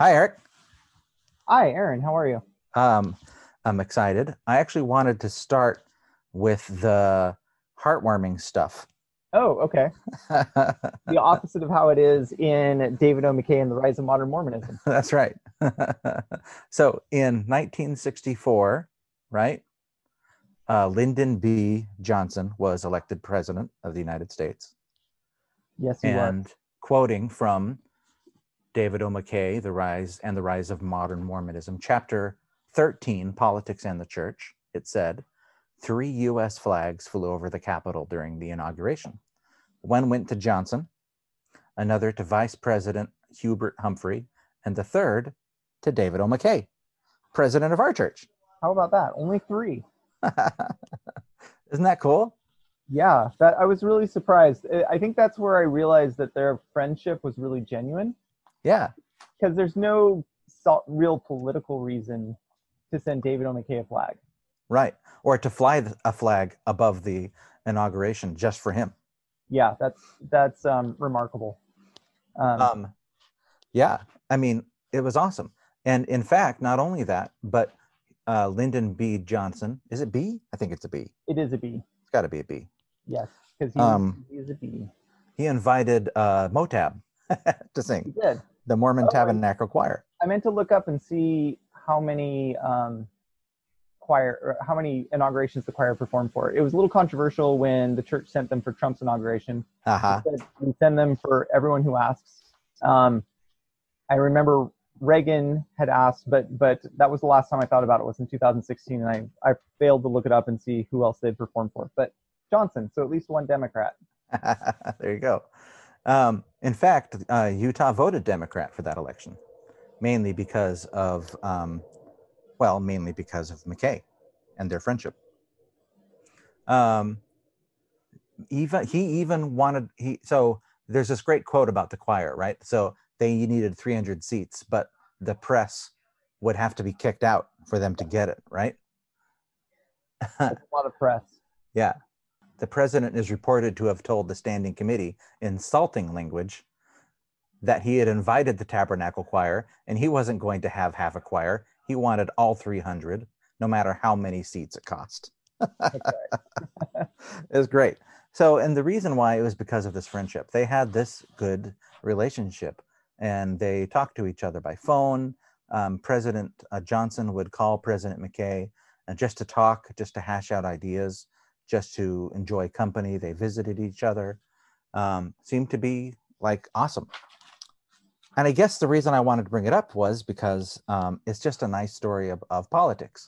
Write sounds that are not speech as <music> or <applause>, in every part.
Hi, Eric. Hi, Aaron. How are you? Um, I'm excited. I actually wanted to start with the heartwarming stuff. Oh, okay. <laughs> the opposite of how it is in David O. McKay and the Rise of Modern Mormonism. <laughs> That's right. <laughs> so in 1964, right, uh, Lyndon B. Johnson was elected president of the United States. Yes, he was. and was. quoting from David O. McKay, The Rise and the Rise of Modern Mormonism, chapter 13, Politics and the Church, it said, three U.S. flags flew over the Capitol during the inauguration. One went to Johnson, another to Vice President Hubert Humphrey, and the third to David O. McKay, president of our church. How about that? Only three. <laughs> Isn't that cool? Yeah, that I was really surprised. I think that's where I realized that their friendship was really genuine. Yeah. Because there's no real political reason to send David. McKay a flag. Right. Or to fly a flag above the inauguration just for him. Yeah, that's that's um, remarkable. Um, um, yeah, I mean, it was awesome. And in fact, not only that, but uh, Lyndon B. Johnson, is it B? I think it's a B. It is a B. It's got to be a B. Yes, because he, um, he is a B. He invited uh, Motab <laughs> to sing. He did. The Mormon oh, Tabernacle Choir. I meant to look up and see how many um, choir, how many inaugurations the choir performed for. It was a little controversial when the church sent them for Trump's inauguration. Uh-huh. We send them for everyone who asks. Um, I remember Reagan had asked, but but that was the last time I thought about it was in 2016, and I I failed to look it up and see who else they'd performed for. But Johnson, so at least one Democrat. <laughs> there you go. Um, in fact, uh, Utah voted Democrat for that election, mainly because of um, well, mainly because of McKay and their friendship. Um, even he even wanted he so there's this great quote about the choir, right? So they needed 300 seats, but the press would have to be kicked out for them to get it, right? <laughs> a lot of press. Yeah. The president is reported to have told the standing committee, insulting language, that he had invited the tabernacle choir and he wasn't going to have half a choir. He wanted all 300, no matter how many seats it cost. <laughs> it was great. So, and the reason why it was because of this friendship. They had this good relationship and they talked to each other by phone. Um, President uh, Johnson would call President McKay and just to talk, just to hash out ideas, just to enjoy company. They visited each other. Um, seemed to be like awesome and I guess the reason I wanted to bring it up was because um, it's just a nice story of, of politics,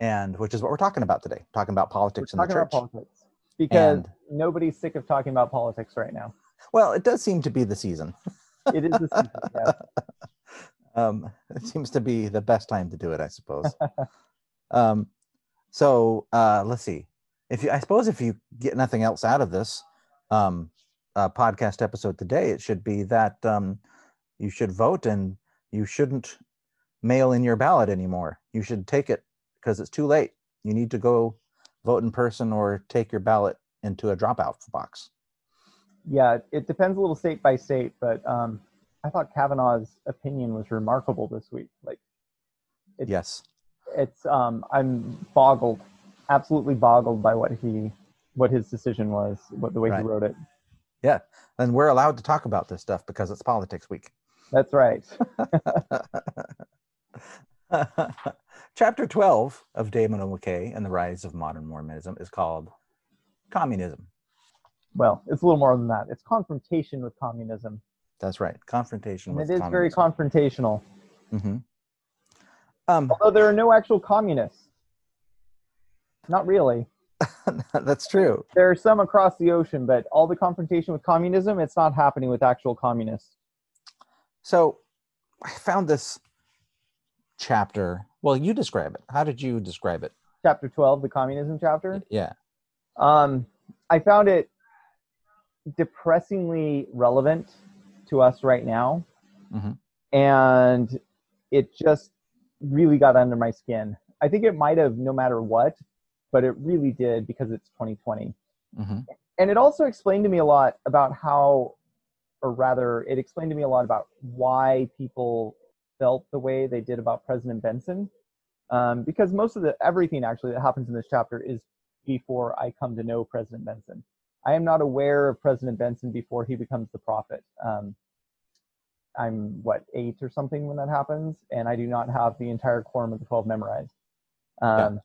and which is what we're talking about today, talking about politics we're in the church. politics because and, nobody's sick of talking about politics right now. Well, it does seem to be the season. <laughs> it is the season. Yeah. <laughs> um, it seems to be the best time to do it, I suppose. <laughs> um, so uh, let's see. If you, I suppose, if you get nothing else out of this um, uh, podcast episode today, it should be that um, you should vote and you shouldn't mail in your ballot anymore. You should take it because it's too late. You need to go vote in person or take your ballot into a dropout box. Yeah, it depends a little state by state, but um, I thought Kavanaugh's opinion was remarkable this week. Like, it's, yes, it's um, I'm boggled, absolutely boggled by what he, what his decision was, what the way right. he wrote it. Yeah, and we're allowed to talk about this stuff because it's politics week. That's right. <laughs> Chapter 12 of O. McKay and the Rise of Modern Mormonism is called Communism. Well, it's a little more than that. It's confrontation with communism. That's right. Confrontation with It is communism. very confrontational. Mm-hmm. Um, Although there are no actual communists. Not really. <laughs> That's true. There are some across the ocean, but all the confrontation with communism, it's not happening with actual communists. So I found this chapter. Well, you describe it. How did you describe it? Chapter 12, the communism chapter? Yeah. Um, I found it depressingly relevant to us right now. Mm-hmm. And it just really got under my skin. I think it might have no matter what, but it really did because it's 2020. Mm-hmm. And it also explained to me a lot about how or rather, it explained to me a lot about why people felt the way they did about President Benson, um, because most of the everything actually that happens in this chapter is before I come to know President Benson. I am not aware of President Benson before he becomes the prophet. Um, I'm what eight or something when that happens, and I do not have the entire quorum of the twelve memorized. Um.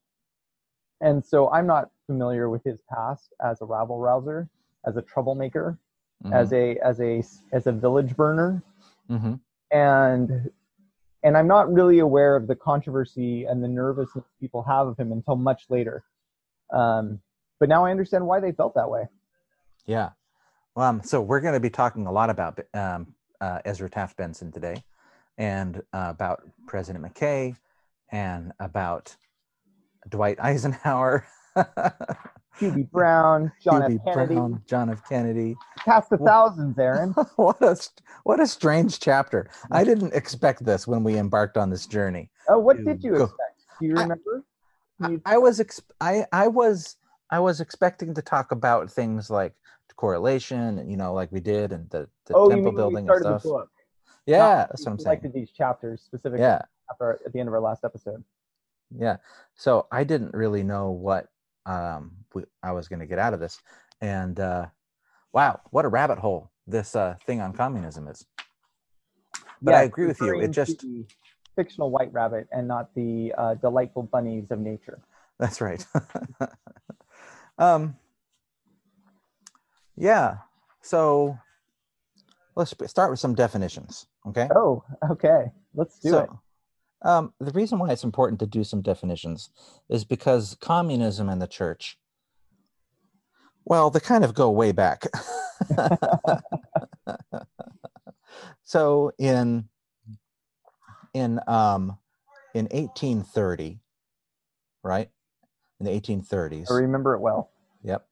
And so I'm not familiar with his past as a rabble rouser, as a troublemaker, mm-hmm. as a as a as a village burner, mm-hmm. and and I'm not really aware of the controversy and the nervousness people have of him until much later. Um, but now I understand why they felt that way. Yeah. Well, Um, so we're going to be talking a lot about um, uh, Ezra Taft Benson today, and uh, about President McKay, and about Dwight Eisenhower. <laughs> Hubie Brown, John Hubie F. Kennedy. Brown, John F. Kennedy. Past the thousands, Aaron. <laughs> what a what a strange chapter. I mm-hmm. didn't expect this when we embarked on this journey. Oh, what did you go. expect? Do you remember? I, I was exp- I I was I was expecting to talk about things like correlation, and you know, like we did, and the, the oh, temple building and stuff. Yeah, Not that's what I'm saying. Selected these chapters specifically. Yeah. After, at the end of our last episode. Yeah. So I didn't really know what um, I was going to get out of this, and uh, wow, what a rabbit hole this uh, thing on communism is. But yeah, I agree with you. It just fictional white rabbit and not the uh, delightful bunnies of nature. That's right. <laughs> um, yeah. So let's start with some definitions. Okay. Oh, okay. Let's do so, it. Um, the reason why it's important to do some definitions is because communism and the church, well, they kind of go way back. <laughs> so in in um in 1830, right? In the 1830s. I remember it well. Yep.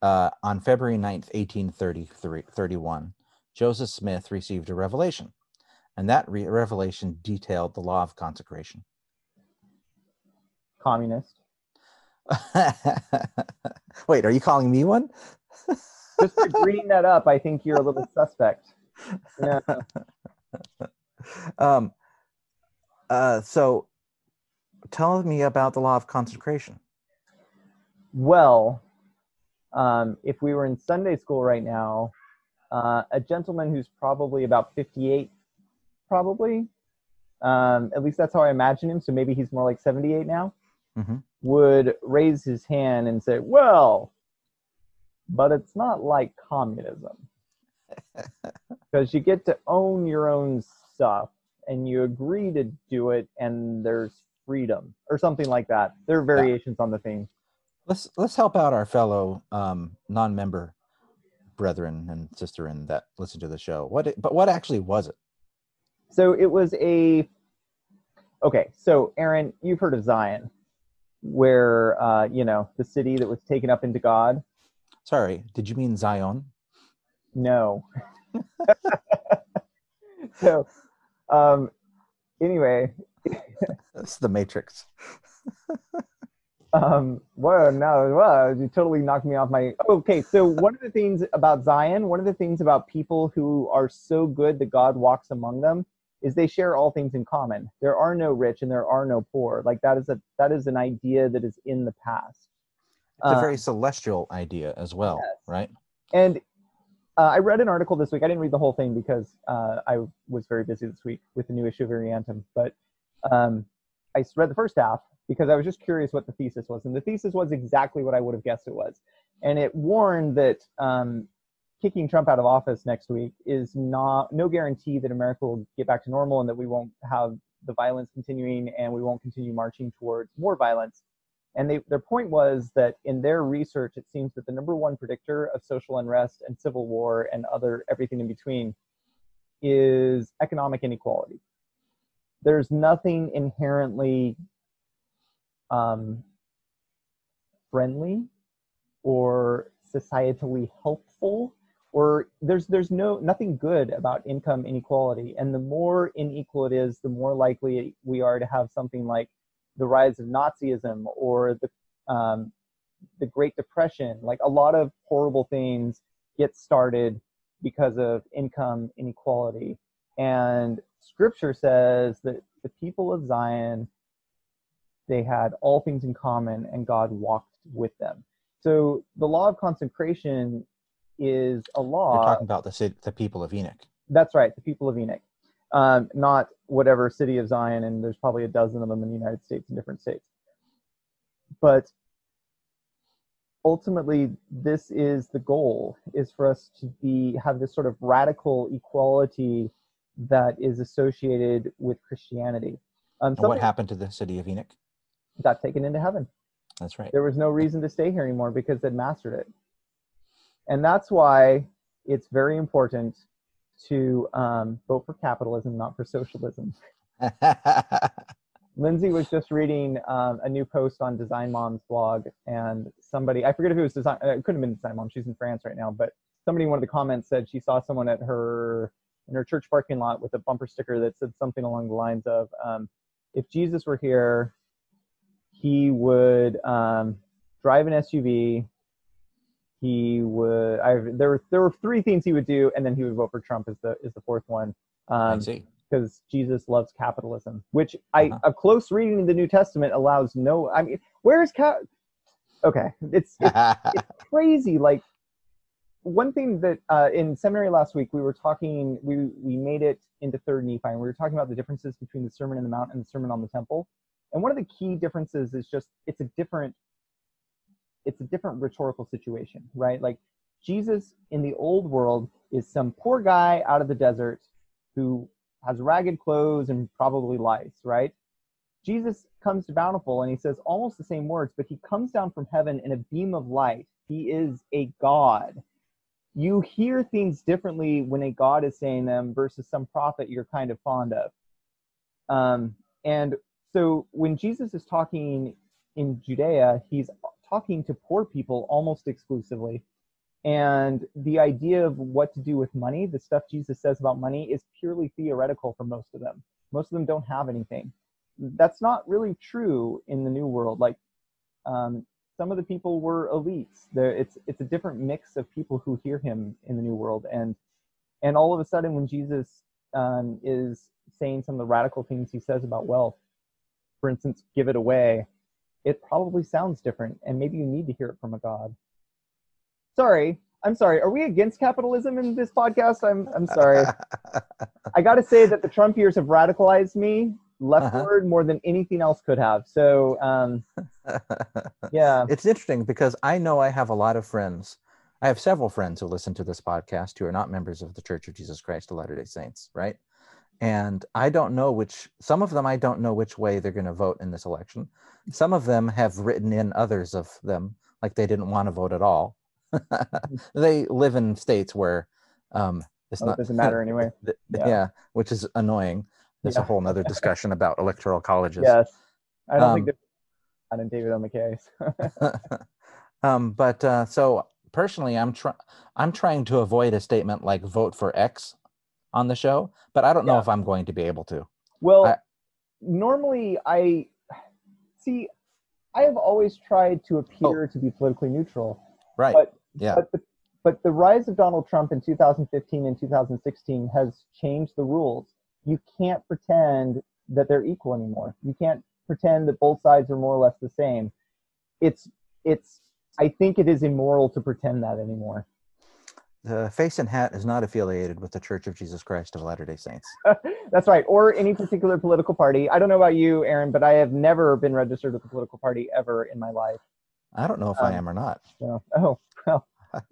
Uh, on February 9th, 1831, Joseph Smith received a revelation, and that re- revelation detailed the law of consecration. Communist. <laughs> Wait, are you calling me one? <laughs> Just for bringing that up, I think you're a little <laughs> suspect. Yeah. Um, uh, so, tell me about the law of consecration. Well, um, if we were in Sunday school right now, uh, a gentleman who's probably about 58, probably, um, at least that's how I imagine him, so maybe he's more like 78 now, mm-hmm. would raise his hand and say, Well, but it's not like communism. <laughs> Because you get to own your own stuff and you agree to do it, and there's freedom or something like that. There are variations yeah. on the theme let's let's help out our fellow um, non-member brethren and sister in that listen to the show. What it, but what actually was it? So it was a okay. So Aaron, you've heard of Zion, where uh, you know the city that was taken up into God. Sorry, did you mean Zion? No. <laughs> so, um, anyway, that's the Matrix. <laughs> Um, well, no, well, you totally knocked me off my. Okay, so one of the things about Zion, one of the things about people who are so good that God walks among them, is they share all things in common. There are no rich and there are no poor. Like that is a that is an idea that is in the past. It's a very celestial idea as well, yes. right? And uh, I read an article this week. I didn't read the whole thing because uh, I was very busy this week with the new issue of Irreantum, but um, I read the first half because I was just curious what the thesis was. And the thesis was exactly what I would have guessed it was. And it warned that um, kicking Trump out of office next week is not no guarantee that America will get back to normal and that we won't have the violence continuing and we won't continue marching towards more violence. And they, their point was that in their research, it seems that the number one predictor of social unrest and civil war and other everything in between is economic inequality. There's nothing inherently um, friendly or societally helpful or there's there's no nothing good about income inequality. And the more unequal it is the more likely we are to have something like the rise of nazism or the um, the great depression. Like a lot of horrible things get started because of income inequality. And Scripture says that the people of Zion they had all things in common, and God walked with them. So the law of consecration is a law. You're talking about the the people of Enoch. That's right, the people of Enoch, um, not whatever city of Zion, and there's probably a dozen of them in the United States in different states. But ultimately, this is the goal: is for us to be have this sort of radical equality that is associated with Christianity. Um, what happened to the city of Enoch? Got taken into heaven. That's right. There was no reason to stay here anymore because they'd mastered it. And that's why it's very important to um, vote for capitalism, not for socialism. <laughs> Lindsay was just reading um, a new post on Design Mom's blog, and somebody, I forget if it was Design, uh, it couldn't have been Design Mom, she's in France right now, but somebody in one of the comments said she saw someone at her in her church parking lot with a bumper sticker that said something along the lines of, um, if Jesus were here, he would um, drive an SUV. He would. I there were there were three things he would do, and then he would vote for Trump. Is the is the fourth one? Um, I see. Because Jesus loves capitalism, which I uh-huh. a close reading of the New Testament allows no. I mean, where is cap? Okay, it's it's, <laughs> it's crazy. Like one thing that uh, in seminary last week we were talking we we made it into third nephi and we were talking about the differences between the sermon on the mount and the sermon on the temple and one of the key differences is just it's a different it's a different rhetorical situation right? Like jesus in the old world is some poor guy out of the desert who has ragged clothes and probably lice right? Jesus comes to bountiful and he says almost the same words but he comes down from heaven in a beam of light. He is a god. You hear things differently when a god is saying them versus some prophet you're kind of fond of. Um, and so when Jesus is talking in Judea, he's talking to poor people almost exclusively. And the idea of what to do with money, the stuff Jesus says about money, is purely theoretical for most of them. Most of them don't have anything. That's not really true in the new world. Like um, some of the people were elites. There, it's it's a different mix of people who hear him in the New World, and and all of a sudden, when Jesus um, is saying some of the radical things he says about wealth, for instance, give it away, it probably sounds different, and maybe you need to hear it from a God. Sorry, I'm sorry. Are we against capitalism in this podcast? I'm I'm sorry. <laughs> I got to say that the Trump years have radicalized me leftward uh-huh. more than anything else could have. So, um, <laughs> yeah. It's interesting because I know I have a lot of friends. I have several friends who listen to this podcast who are not members of the Church of Jesus Christ of Latter day Saints, right? And I don't know which, some of them I don't know which way they're going to vote in this election. Some of them have written in others of them like they didn't want to vote at all. <laughs> they live in states where um, it's oh, not, it doesn't matter anyway. <laughs> yeah. yeah, which is annoying. There's yeah. a whole nother discussion about electoral colleges. Yes. I don't um, think there's not in David O. McKay's. um, but uh, so personally, I'm trying I'm trying to avoid a statement like vote for X on the show, but I don't know if I'm going to be able to. Well, I, normally I see. I have always tried to oh. appear oh. to be politically neutral. Right. But, yeah. But the, but the rise of Donald Trump in 2015 and 2016 has changed the rules you can't pretend that they're equal anymore. You can't pretend that both sides are more or less the same. It's it's I think it is immoral to pretend that anymore. The face and hat is not affiliated with the Church of Jesus Christ of Latter-day Saints. <laughs> That's right, or any particular political party. I don't know about you, Aaron, but I have never been registered with a political party ever in my life. I don't know if um, I am or not. No. Oh, well. <laughs>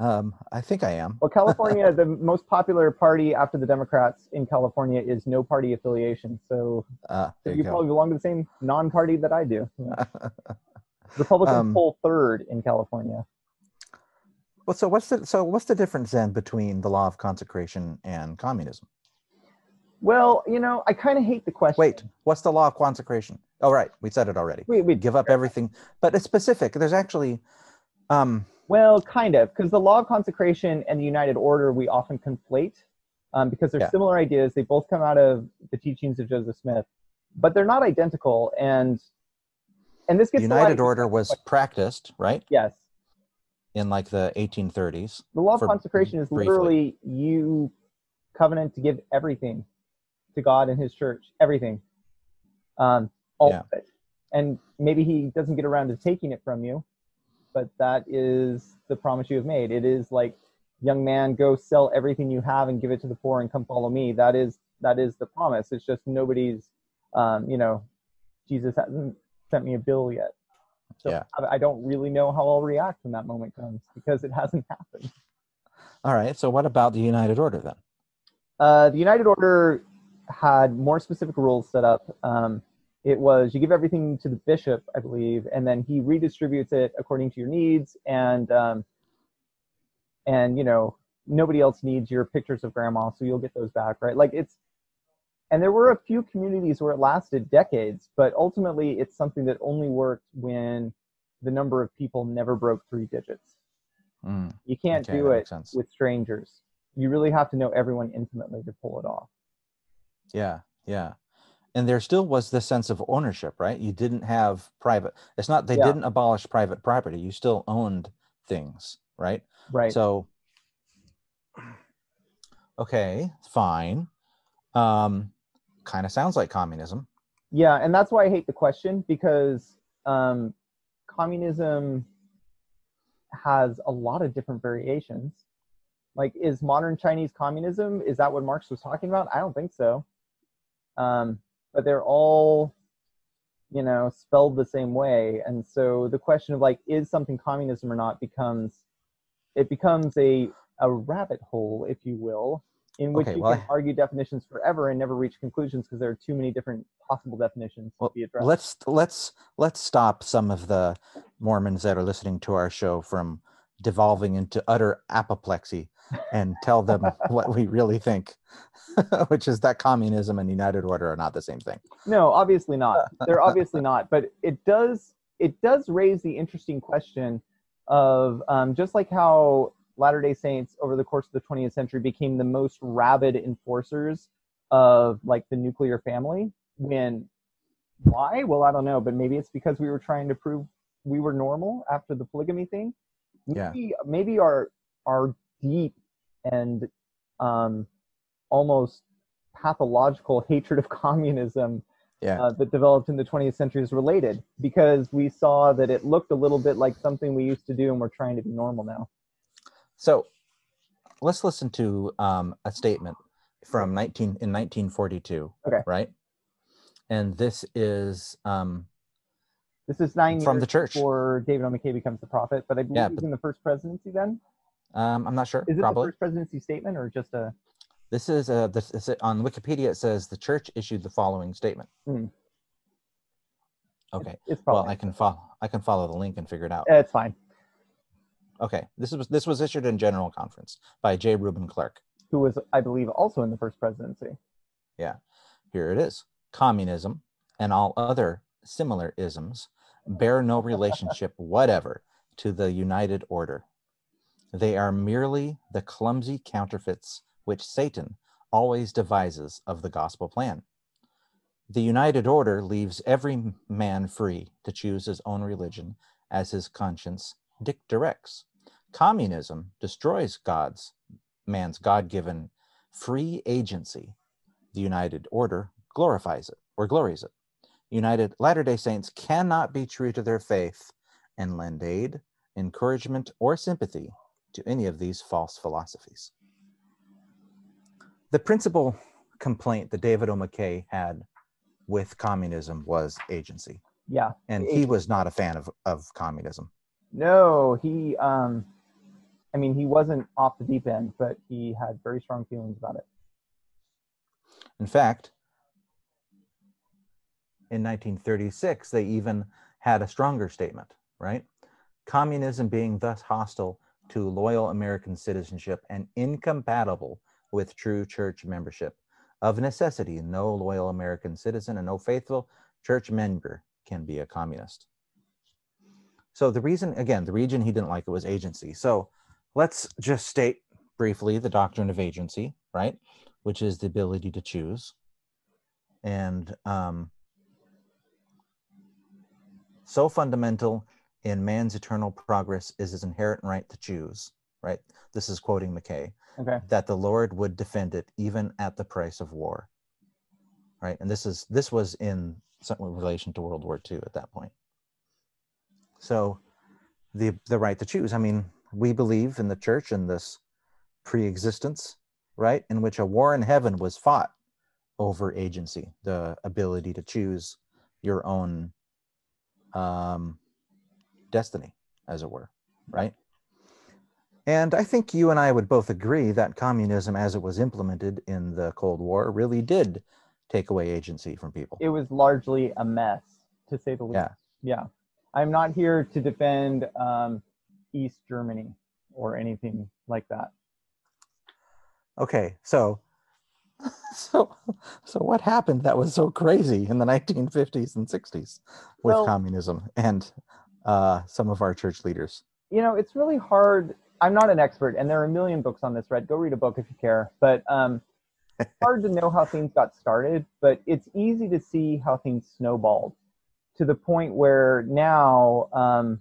Um, I think I am. Well, California, <laughs> the most popular party after the Democrats in California is no party affiliation. So, uh, you, you probably belong to the same non-party that I do. Republicans um, poll third in California. Well, so what's the so what's the difference then between the law of consecration and communism? Well, you know, I kind of hate the question. Wait, what's the law of consecration? Oh, right, we said it already. We, we give up everything, but it's specific. There's actually, um, well, kind of, because the law of consecration and the United Order we often conflate um, because they're yeah. similar ideas. They both come out of the teachings of Joseph Smith, but they're not identical. And and this gets the United Order was practiced, right? Yes. In like the 1830s. The law of consecration is briefly. literally you covenant to give everything to God and His church, everything, um, all yeah. of it. And maybe He doesn't get around to taking it from you, but that is the promise you have made. It is like, young man, go sell everything you have and give it to the poor and come follow me. That is that is the promise. It's just nobody's, um, you know, Jesus hasn't sent me a bill yet. So yeah. I don't really know how I'll react when that moment comes because it hasn't <laughs> happened. All right. So what about the United Order then? Uh, the United Order had more specific rules set up. Um, it was you give everything to the bishop, I believe, and then he redistributes it according to your needs, and um, and you know nobody else needs your pictures of grandma, so you'll get those back, right? Like it's, and there were a few communities where it lasted decades, but ultimately it's something that only worked when the number of people never broke three digits. Mm, you can't okay, do it with strangers. You really have to know everyone intimately to pull it off. Yeah, yeah. And there still was this sense of ownership, right? You didn't have private. It's not they yeah. didn't abolish private property. You still owned things, right? Right. So okay, fine. Um kind of sounds like communism. Yeah, and that's why I hate the question because um communism has a lot of different variations. Like, is modern Chinese communism, is that what Marx was talking about? I don't think so. Um, but they're all, you know, spelled the same way. And so the question of like, is something communism or not becomes, it becomes a, a rabbit hole, if you will, in which okay, you well, can argue definitions forever and never reach conclusions because there are too many different possible definitions well, to be addressed. Let's let's let's stop some of the Mormons that are listening to our show from devolving into utter apoplexy and tell them <laughs> what we really think, <laughs> which is that communism and United Order are not the same thing. No, obviously not. They're obviously <laughs> not. But it does it does raise the interesting question of um, just like how Latter day Saints over the course of the 20th century became the most rabid enforcers of like the nuclear family. When why? Well, I don't know, but maybe it's because we were trying to prove we were normal after the polygamy thing. Maybe, yeah. maybe our our deep and um, almost pathological hatred of communism yeah. uh, that developed in the 20th century is related because we saw that it looked a little bit like something we used to do and we're trying to be normal now. So let's listen to um, a statement from 19 in 1942. Okay. Right. And this is um, this is nine from the church before David O. McKay becomes the prophet, but I believe yeah, he's in the first presidency then. Um, I'm not sure. Is it probably. the first presidency statement or just a? This is a. This is a, on Wikipedia. It says the church issued the following statement. Mm. Okay. It's, it's well, I can follow. I can follow the link and figure it out. It's fine. Okay, this was this was issued in general conference by J. Reuben Clark, who was, I believe, also in the first presidency. Yeah, here it is. Communism and all other similar isms bear no relationship <laughs> whatever to the United Order. They are merely the clumsy counterfeits which Satan always devises of the gospel plan. The United Order leaves every man free to choose his own religion as his conscience Dick directs. Communism destroys God's man's God-given free agency. The United Order glorifies it or glories it. United Latter-day Saints cannot be true to their faith and lend aid, encouragement, or sympathy to any of these false philosophies. The principal complaint that David O. McKay had with communism was agency. Yeah. And he was not a fan of, of communism. No, he. Um, I mean, he wasn't off the deep end, but he had very strong feelings about it. In fact, in 1936, they even had a stronger statement, right? Communism being thus hostile to loyal American citizenship and incompatible with true church membership. Of necessity, no loyal American citizen and no faithful church member can be a communist. So the reason, again, the region he didn't like it was agency. So let's just state briefly the doctrine of agency, right? Which is the ability to choose. And um, so fundamental in man's eternal progress is his inherent right to choose, right? This is quoting McKay. Okay. That the Lord would defend it even at the price of war. right? And this is this was in some relation to World War II at that point. So the the right to choose. I mean, we believe in the church in this pre-existence, right, in which a war in heaven was fought over agency, the ability to choose your own um, destiny, as it were, right? And I think you and I would both agree that communism, as it was implemented in the Cold War, really did take away agency from people. It was largely a mess, to say the least. Yeah. Yeah. I'm not here to defend um, East Germany or anything like that. Okay, so <laughs> so so what happened that was so crazy in the 1950s and 60s with well, communism and uh, some of our church leaders? You know, it's really hard. I'm not an expert, and there are a million books on this. Red, go read a book if you care. But um, <laughs> hard to know how things got started, but it's easy to see how things snowballed to the point where now um,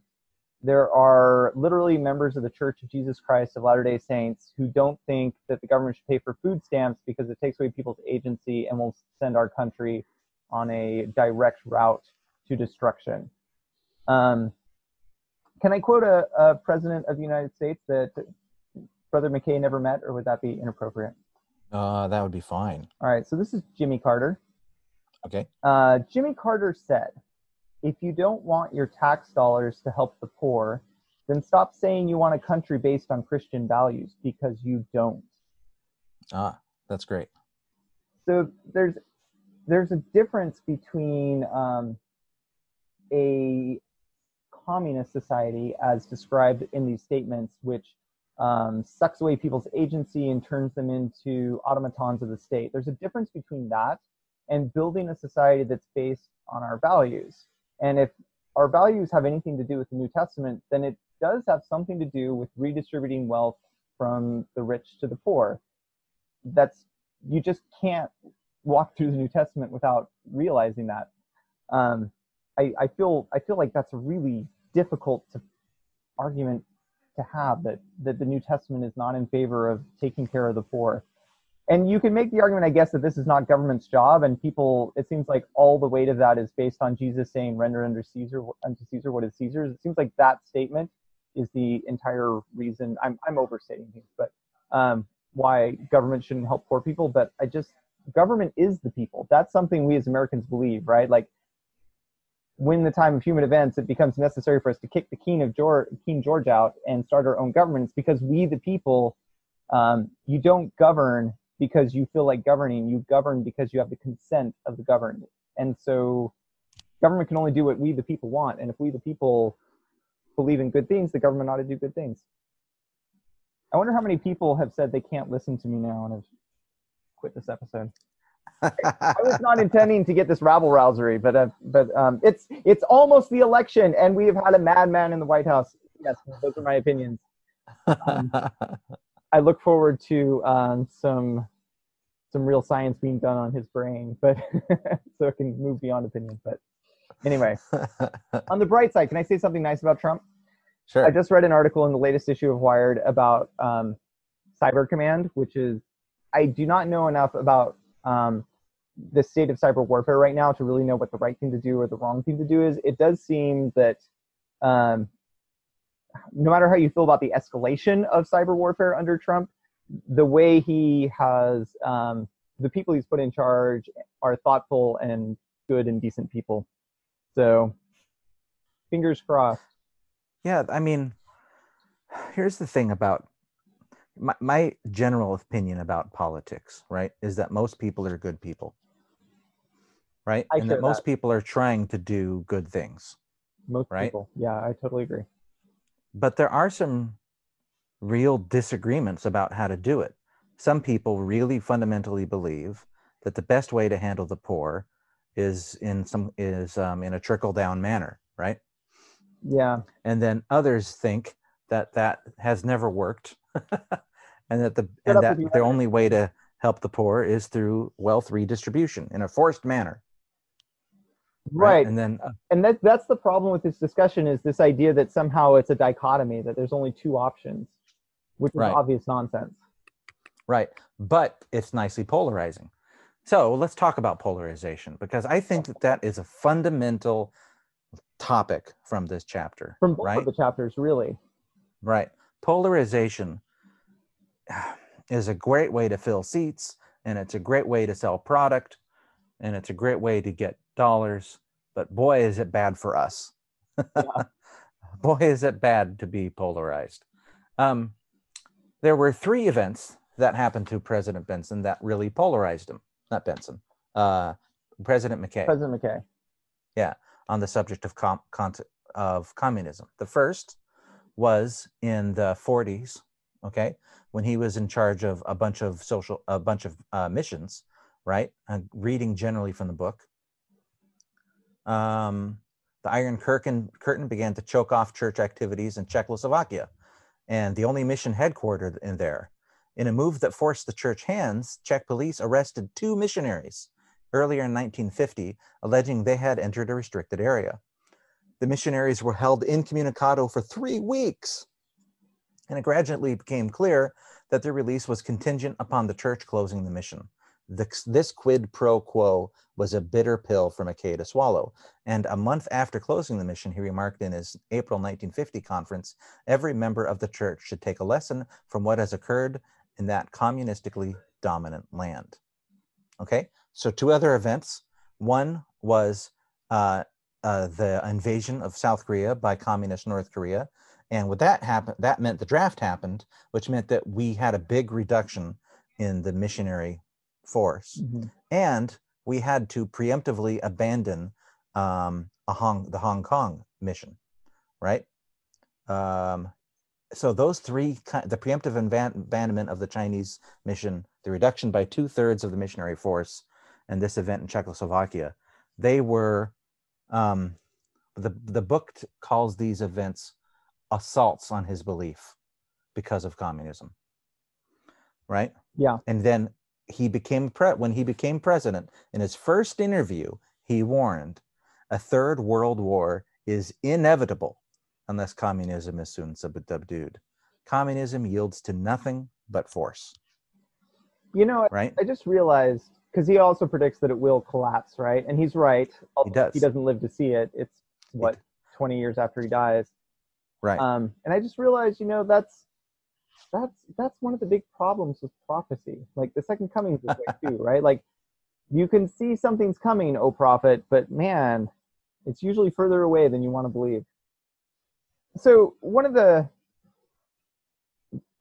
there are literally members of the Church of Jesus Christ of Latter day Saints who don't think that the government should pay for food stamps because it takes away people's agency and will send our country on a direct route to destruction. Um, can I quote a, a, president of the United States that Brother McKay never met, or would that be inappropriate? Uh, that would be fine. All right, so this is Jimmy Carter. Okay. Uh, Jimmy Carter said, if you don't want your tax dollars to help the poor, then stop saying you want a country based on Christian values because you don't. Ah, that's great. So there's there's a difference between um, a communist society as described in these statements, which um, sucks away people's agency and turns them into automatons of the state. There's a difference between that and building a society that's based on our values. And if our values have anything to do with the New Testament, then it does have something to do with redistributing wealth from the rich to the poor. That's you just can't walk through the New Testament without realizing that. Um, I, I feel I feel like that's a really difficult to, argument to have that that the New Testament is not in favor of taking care of the poor and you can make the argument, I guess, that this is not government's job, and people. It seems like all the weight of that is based on Jesus saying, "Render unto Caesar unto Caesar what is Caesar's." It seems like that statement is the entire reason. I'm I'm overstating things, but um, why government shouldn't help poor people. But I just government is the people. That's something we as Americans believe, right? Like when the time of human events it becomes necessary for us to kick the king of George, King George out and start our own government, it's because we the people. Um, you don't govern because you feel like governing. You govern because you have the consent of the governed. And so government can only do what we, the people, want. And if we, the people, believe in good things, the government ought to do good things. I wonder how many people have said they can't listen to me now and have quit this episode. I was not <laughs> intending to get this rabble rousery, but uh, but um, it's it's almost the election, and we have had a madman in the White House. Yes, those are my opinions. Um, <laughs> I look forward to um, some some real science being done on his brain, but <laughs> so it can move beyond opinion. But anyway, <laughs> on the bright side, can I say something nice about Trump? Sure. I just read an article in the latest issue of Wired about um, Cyber Command, which is I do not know enough about um, the state of cyber warfare right now to really know what the right thing to do or the wrong thing to do is. It does seem that um, no matter how you feel about the escalation of cyber warfare under Trump, the way he has um, the people he's put in charge are thoughtful and good and decent people. So, fingers crossed. Yeah, I mean, here's the thing about my, my general opinion about politics, right, is that most people are good people, right, I and that most that. people are trying to do good things. Most right? people, yeah, I totally agree but there are some real disagreements about how to do it. Some people really fundamentally believe that the best way to handle the poor is in some is um, in a trickle down manner, right? Yeah. And then others think that that has never worked, <laughs> and that the and that the only way to help the poor is through wealth redistribution in a forced manner right, right. and then uh, and that that's the problem with this discussion is this idea that somehow it's a dichotomy that there's only two options which is right. obvious nonsense right but it's nicely polarizing So let's talk about polarization because I think that that is a fundamental topic from this chapter. From both right? of the chapters, really. Right. Polarization is a great way to fill seats and it's a great way to sell product and it's a great way to get dollars. But boy, is it bad for us. Yeah. <laughs> boy, is it bad to be polarized. Um, there were three events that happened to President Benson that really polarized him. Not Benson, uh, President McKay. President McKay. Yeah, on the subject of com- of communism. The first was in the 40s. Okay, when he was in charge of a bunch of social, a bunch of uh, missions, right? And reading generally from the book. Um, the Iron Curtain, curtain began to choke off church activities in Czechoslovakia, and the only mission headquartered in there. In a move that forced the church hands, Czech police arrested two missionaries earlier in 1950, alleging they had entered a restricted area. The missionaries were held incommunicado for three weeks, and it gradually became clear that their release was contingent upon the church closing the mission. This quid pro quo was a bitter pill for McKay to swallow. And a month after closing the mission, he remarked in his April 1950 conference every member of the church should take a lesson from what has occurred in that communistically dominant land. Okay, so two other events. One was uh, uh, the invasion of South Korea by communist North Korea. And what that happened, that meant the draft happened, which meant that we had a big reduction in the missionary force. Mm-hmm. And we had to preemptively abandon um, Hong, the Hong Kong mission, right? Um, so those three, the preemptive abandonment of the Chinese mission, the reduction by two thirds of the missionary force, and this event in Czechoslovakia, they were, um, the, the book calls these events assaults on his belief because of communism, right? Yeah. And then he became pre- when he became president in his first interview he warned a third world war is inevitable unless communism is soon subdued. Communism yields to nothing but force. You know right? I just realized because he also predicts that it will collapse right? And he's right. He does. He doesn't live to see it. It's what 20 years after he dies. Right. Um and i just realized you know that's that's that's one of the big problems with prophecy. Like the second coming is this way too, right? Like you can see something's coming, oh prophet, but man, it's usually further away than you want to believe. So one of the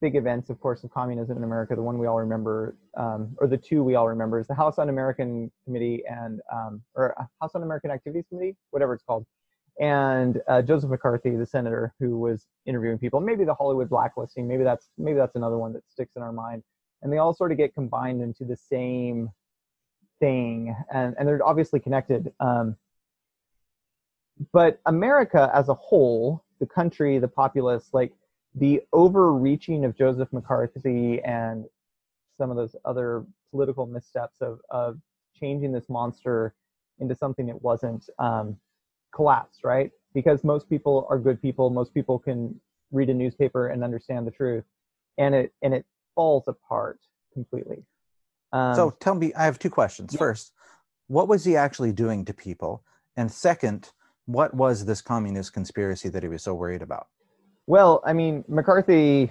big events, of course, of communism in America, the one we all remember, um, or the two we all remember, is the House Un-American Committee and um, or House Un-American Activities Committee, whatever it's called and uh, Joseph McCarthy, the senator who was interviewing people. Maybe the Hollywood blacklisting. Maybe that's maybe that's another one that sticks in our mind. And they all sort of get combined into the same thing, and and they're obviously connected. Um, but America as a whole, the country, the populace, like the overreaching of Joseph McCarthy and some of those other political missteps of of changing this monster into something it wasn't. Um, collapse, right? Because most people are good people. Most people can read a newspaper and understand the truth, and it and it falls apart completely. Um, so tell me, I have two questions. Yeah. First, what was he actually doing to people? And second, what was this communist conspiracy that he was so worried about? Well, I mean, McCarthy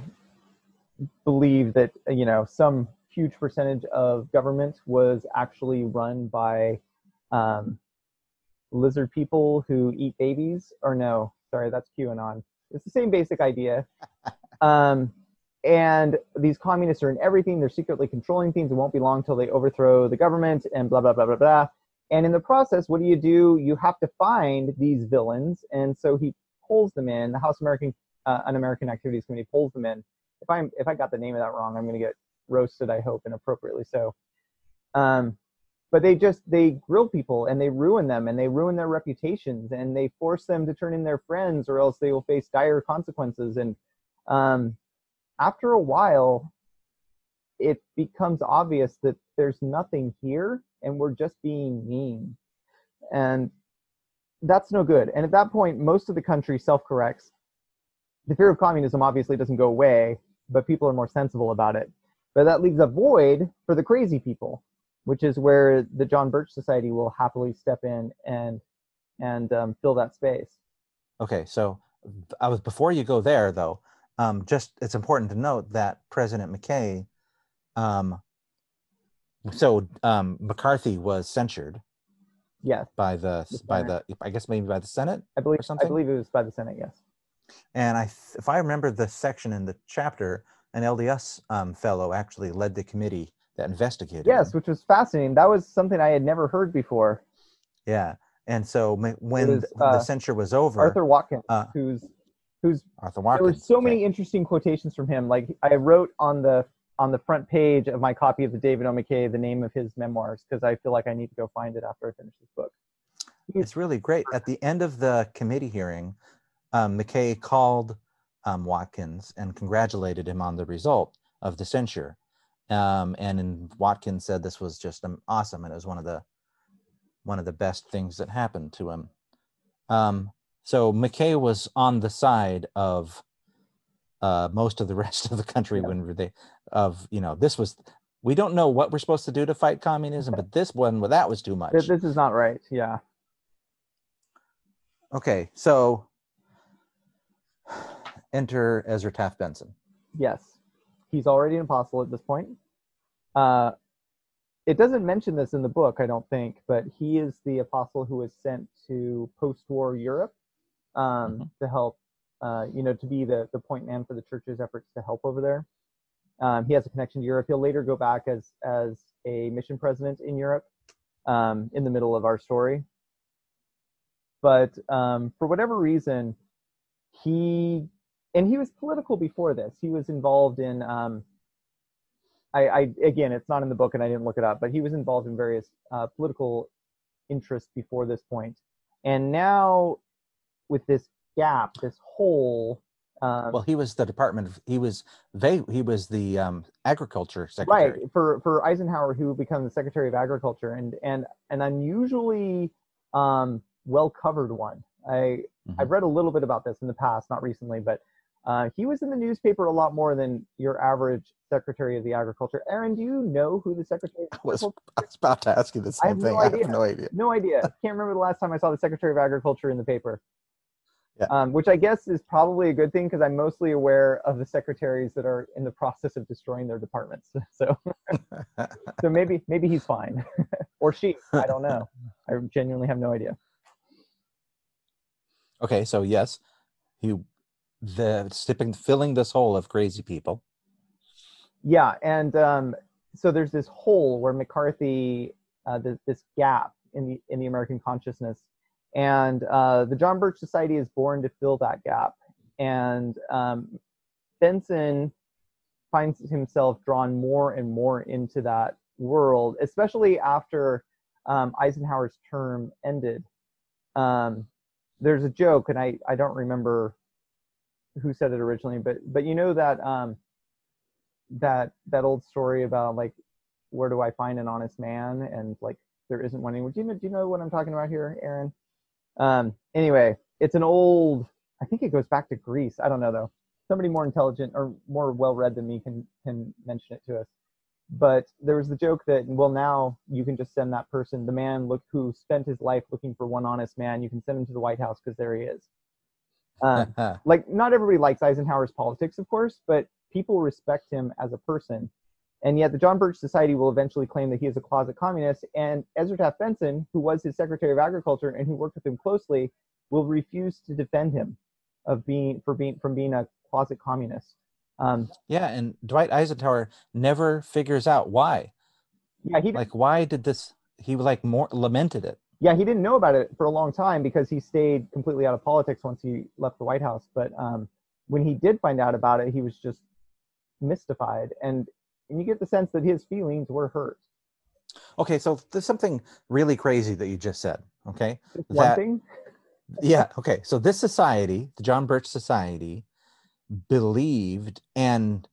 believed that you know some huge percentage of government was actually run by um, lizard people who eat babies, or no, sorry, that's QAnon. It's the same basic idea. <laughs> Um, and these communists are in everything. They're secretly controlling things. It won't be long till they overthrow the government and blah, blah, blah, blah, blah. And in the process, what do you do? You have to find these villains. And so he pulls them in. The House American uh, Un-American Activities Committee pulls them in. If I'm if I got the name of that wrong, I'm going to get roasted. I hope inappropriately so. Um, but they just they grill people and they ruin them and they ruin their reputations and they force them to turn in their friends or else they will face dire consequences. And um, after a while it becomes obvious that there's nothing here and we're just being mean. And that's no good. And at that point most of the country self-corrects. The fear of communism obviously doesn't go away but people are more sensible about it. But that leaves a void for the crazy people which is where the John Birch Society will happily step in and and um, fill that space. Okay, so I was before you go there though. Um, just it's important to note that President McKay, um, so um, McCarthy was censured. Yes. By the, the by the I guess maybe by the Senate. I believe I believe it was by the Senate. Yes. And I, if I remember the section in the chapter, an LDS um, fellow actually led the committee that investigated. Yes, which was fascinating. That was something I had never heard before. Yeah, and so when was, uh, the censure was over, Arthur Watkins, uh, who's who's Arthur Watkins. There were so okay. many interesting quotations from him. Like I wrote on the on the front page of my copy of the David O. McKay the name of his memoirs because I feel like I need to go find it after I finish this book. It's really great. At the end of the committee hearing, um, McKay called um, Watkins and congratulated him on the result of the censure. Um, and Watkins said this was just um, awesome, and it was one of the one of the best things that happened to him. Um, so McKay was on the side of uh, most of the <laughs> rest of the country yeah. when they of you know this was we don't know what we're supposed to do to fight communism, but this one well, that was too much. This is not right. Yeah. Okay, so <sighs> enter Ezra Taft Benson. Yes, he's already an apostle at this point. Uh, it doesn't mention this in the book, I don't think, but he is the apostle who was sent to post-war Europe um, mm-hmm. to help, uh, you know, to be the the point man for the church's efforts to help over there. Um, he has a connection to Europe. He'll later go back as as a mission president in Europe um, in the middle of our story. But um, for whatever reason, he and he was political before this. He was involved in um, I, I, again, it's not in the book, and I didn't look it up, but he was involved in various uh, political interests before this point. point, and now with this gap, this hole. Um, well, he was the Department of he was they he was the um, Agriculture Secretary. Right for for Eisenhower, who became the Secretary of Agriculture, and and an unusually um, well covered one. I mm-hmm. I've read a little bit about this in the past, not recently, but uh, he was in the newspaper a lot more than your average Secretary of the Agriculture. Aaron, do you know who the Secretary I was, I was about to ask you the same I thing. No I have no idea. No idea. Can't remember the last time I saw the Secretary of Agriculture in the paper. Yeah. Um, which I guess is probably a good thing because I'm mostly aware of the secretaries that are in the process of destroying their departments. <laughs> So, so maybe maybe he's fine, <laughs> or she. I don't know. I genuinely have no idea. Okay, so yes, he the sipping filling this hole of crazy people. Yeah, and um, so there's this hole where McCarthy, uh, this, this gap in the in the American consciousness, and uh, the John Birch Society is born to fill that gap. And um, Benson finds himself drawn more and more into that world, especially after um, Eisenhower's term ended. Um, there's a joke, and I, I don't remember who said it originally, but but you know that um, that that old story about like where do I find an honest man and like there isn't one. Do you know do you know what I'm talking about here, Aaron? Um, anyway, it's an old. I think it goes back to Greece. I don't know though. Somebody more intelligent or more well read than me can can mention it to us. But there was the joke that well now you can just send that person, the man look who spent his life looking for one honest man, you can send him to the White House because there he is. Um, <laughs> like not everybody likes Eisenhower's politics, of course, but people respect him as a person. And yet the John Birch Society will eventually claim that he is a closet communist. And Ezra Taft Benson, who was his Secretary of Agriculture and who worked with him closely, will refuse to defend him of being for being from being a closet communist. Um, yeah, and Dwight Eisenhower never figures out why. Yeah, he like why did this? He like more lamented it yeah, he didn't know about it for a long time because he stayed completely out of politics once he left the White House. But um, when he did find out about it, he was just mystified, and and you get the sense that his feelings were hurt. Okay, so there's something really crazy that you just said. Okay, just that, one thing. yeah. Okay, so this society, the John Birch Society, believed and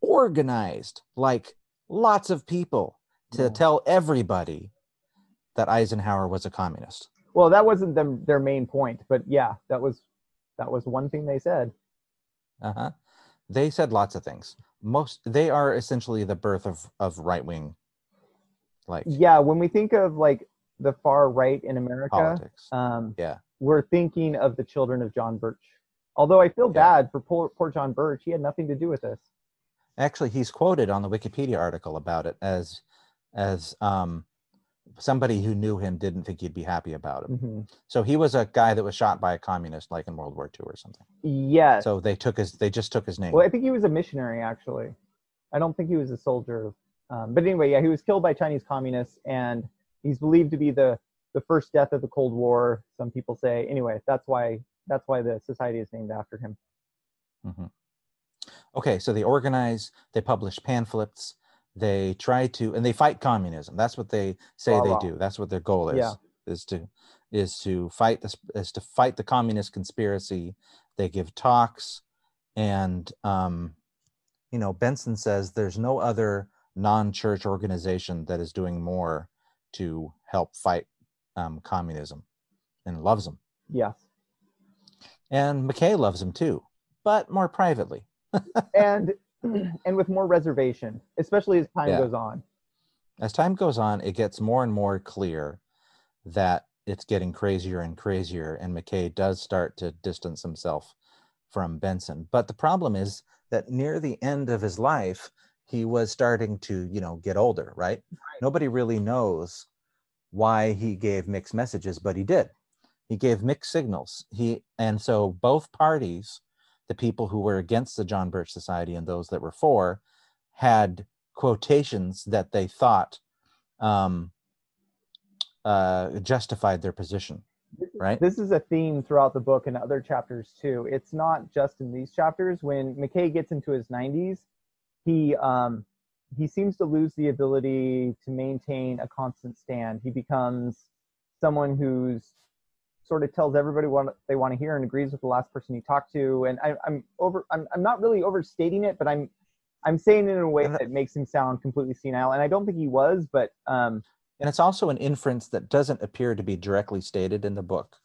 organized like lots of people to yeah. tell everybody that Eisenhower was a communist. Well, that wasn't them, their main point, but yeah, that was that was one thing they said. Uh huh. They said lots of things. Most they are essentially the birth of of right wing like yeah when we think of like the far right in america politics. um Yeah. we're thinking of the children of john birch although i feel Yeah. bad for poor, poor john birch he had nothing to do with this Actually, he's quoted on the Wikipedia article about it as as um, somebody who knew him didn't think he'd be happy about him. Mhm. So he was a guy that was shot by a communist, like in World War II or something. yes So they took his, they just took his name. well i think he was a missionary actually i don't think he was a soldier um, but anyway yeah he was killed by chinese communists and he's believed to be the the first death of the cold war some people say anyway that's why that's why the society is named after him hmm Okay, so they organize, they publish pamphlets, they try to, and they fight communism. That's what they say Rah, they rah. do. That's what their goal is. Yeah. Is to is to fight this is to fight the communist conspiracy. They give talks, and um, you know Benson says there's no other non-church organization that is doing more to help fight um, communism, and loves them. yes And McKay loves them too, but more privately. <laughs> and <clears throat> and with more reservation especially as time Yeah. goes on as time goes on, it gets more and more clear that it's getting crazier and crazier, and McKay does start to distance himself from Benson. But the problem is that near the end of his life, he was starting to, you know, get older, right? Nobody really knows why he gave mixed messages, but he did. He gave mixed signals. He and so both parties, the people who were against the John Birch Society and those that were for, had quotations that they thought um, uh, justified their position. Right. this is a theme throughout the book and other chapters too it's not just in these chapters when mckay gets into his 90s he um he seems to lose the ability to maintain a constant stand he becomes someone who's sort of tells everybody what they want to hear and agrees with the last person he talked to and I, i'm over I'm, I'm not really overstating it but i'm i'm saying it in a way that- makes him sound completely senile and i don't think he was but um And it's also an inference that doesn't appear to be directly stated in the book.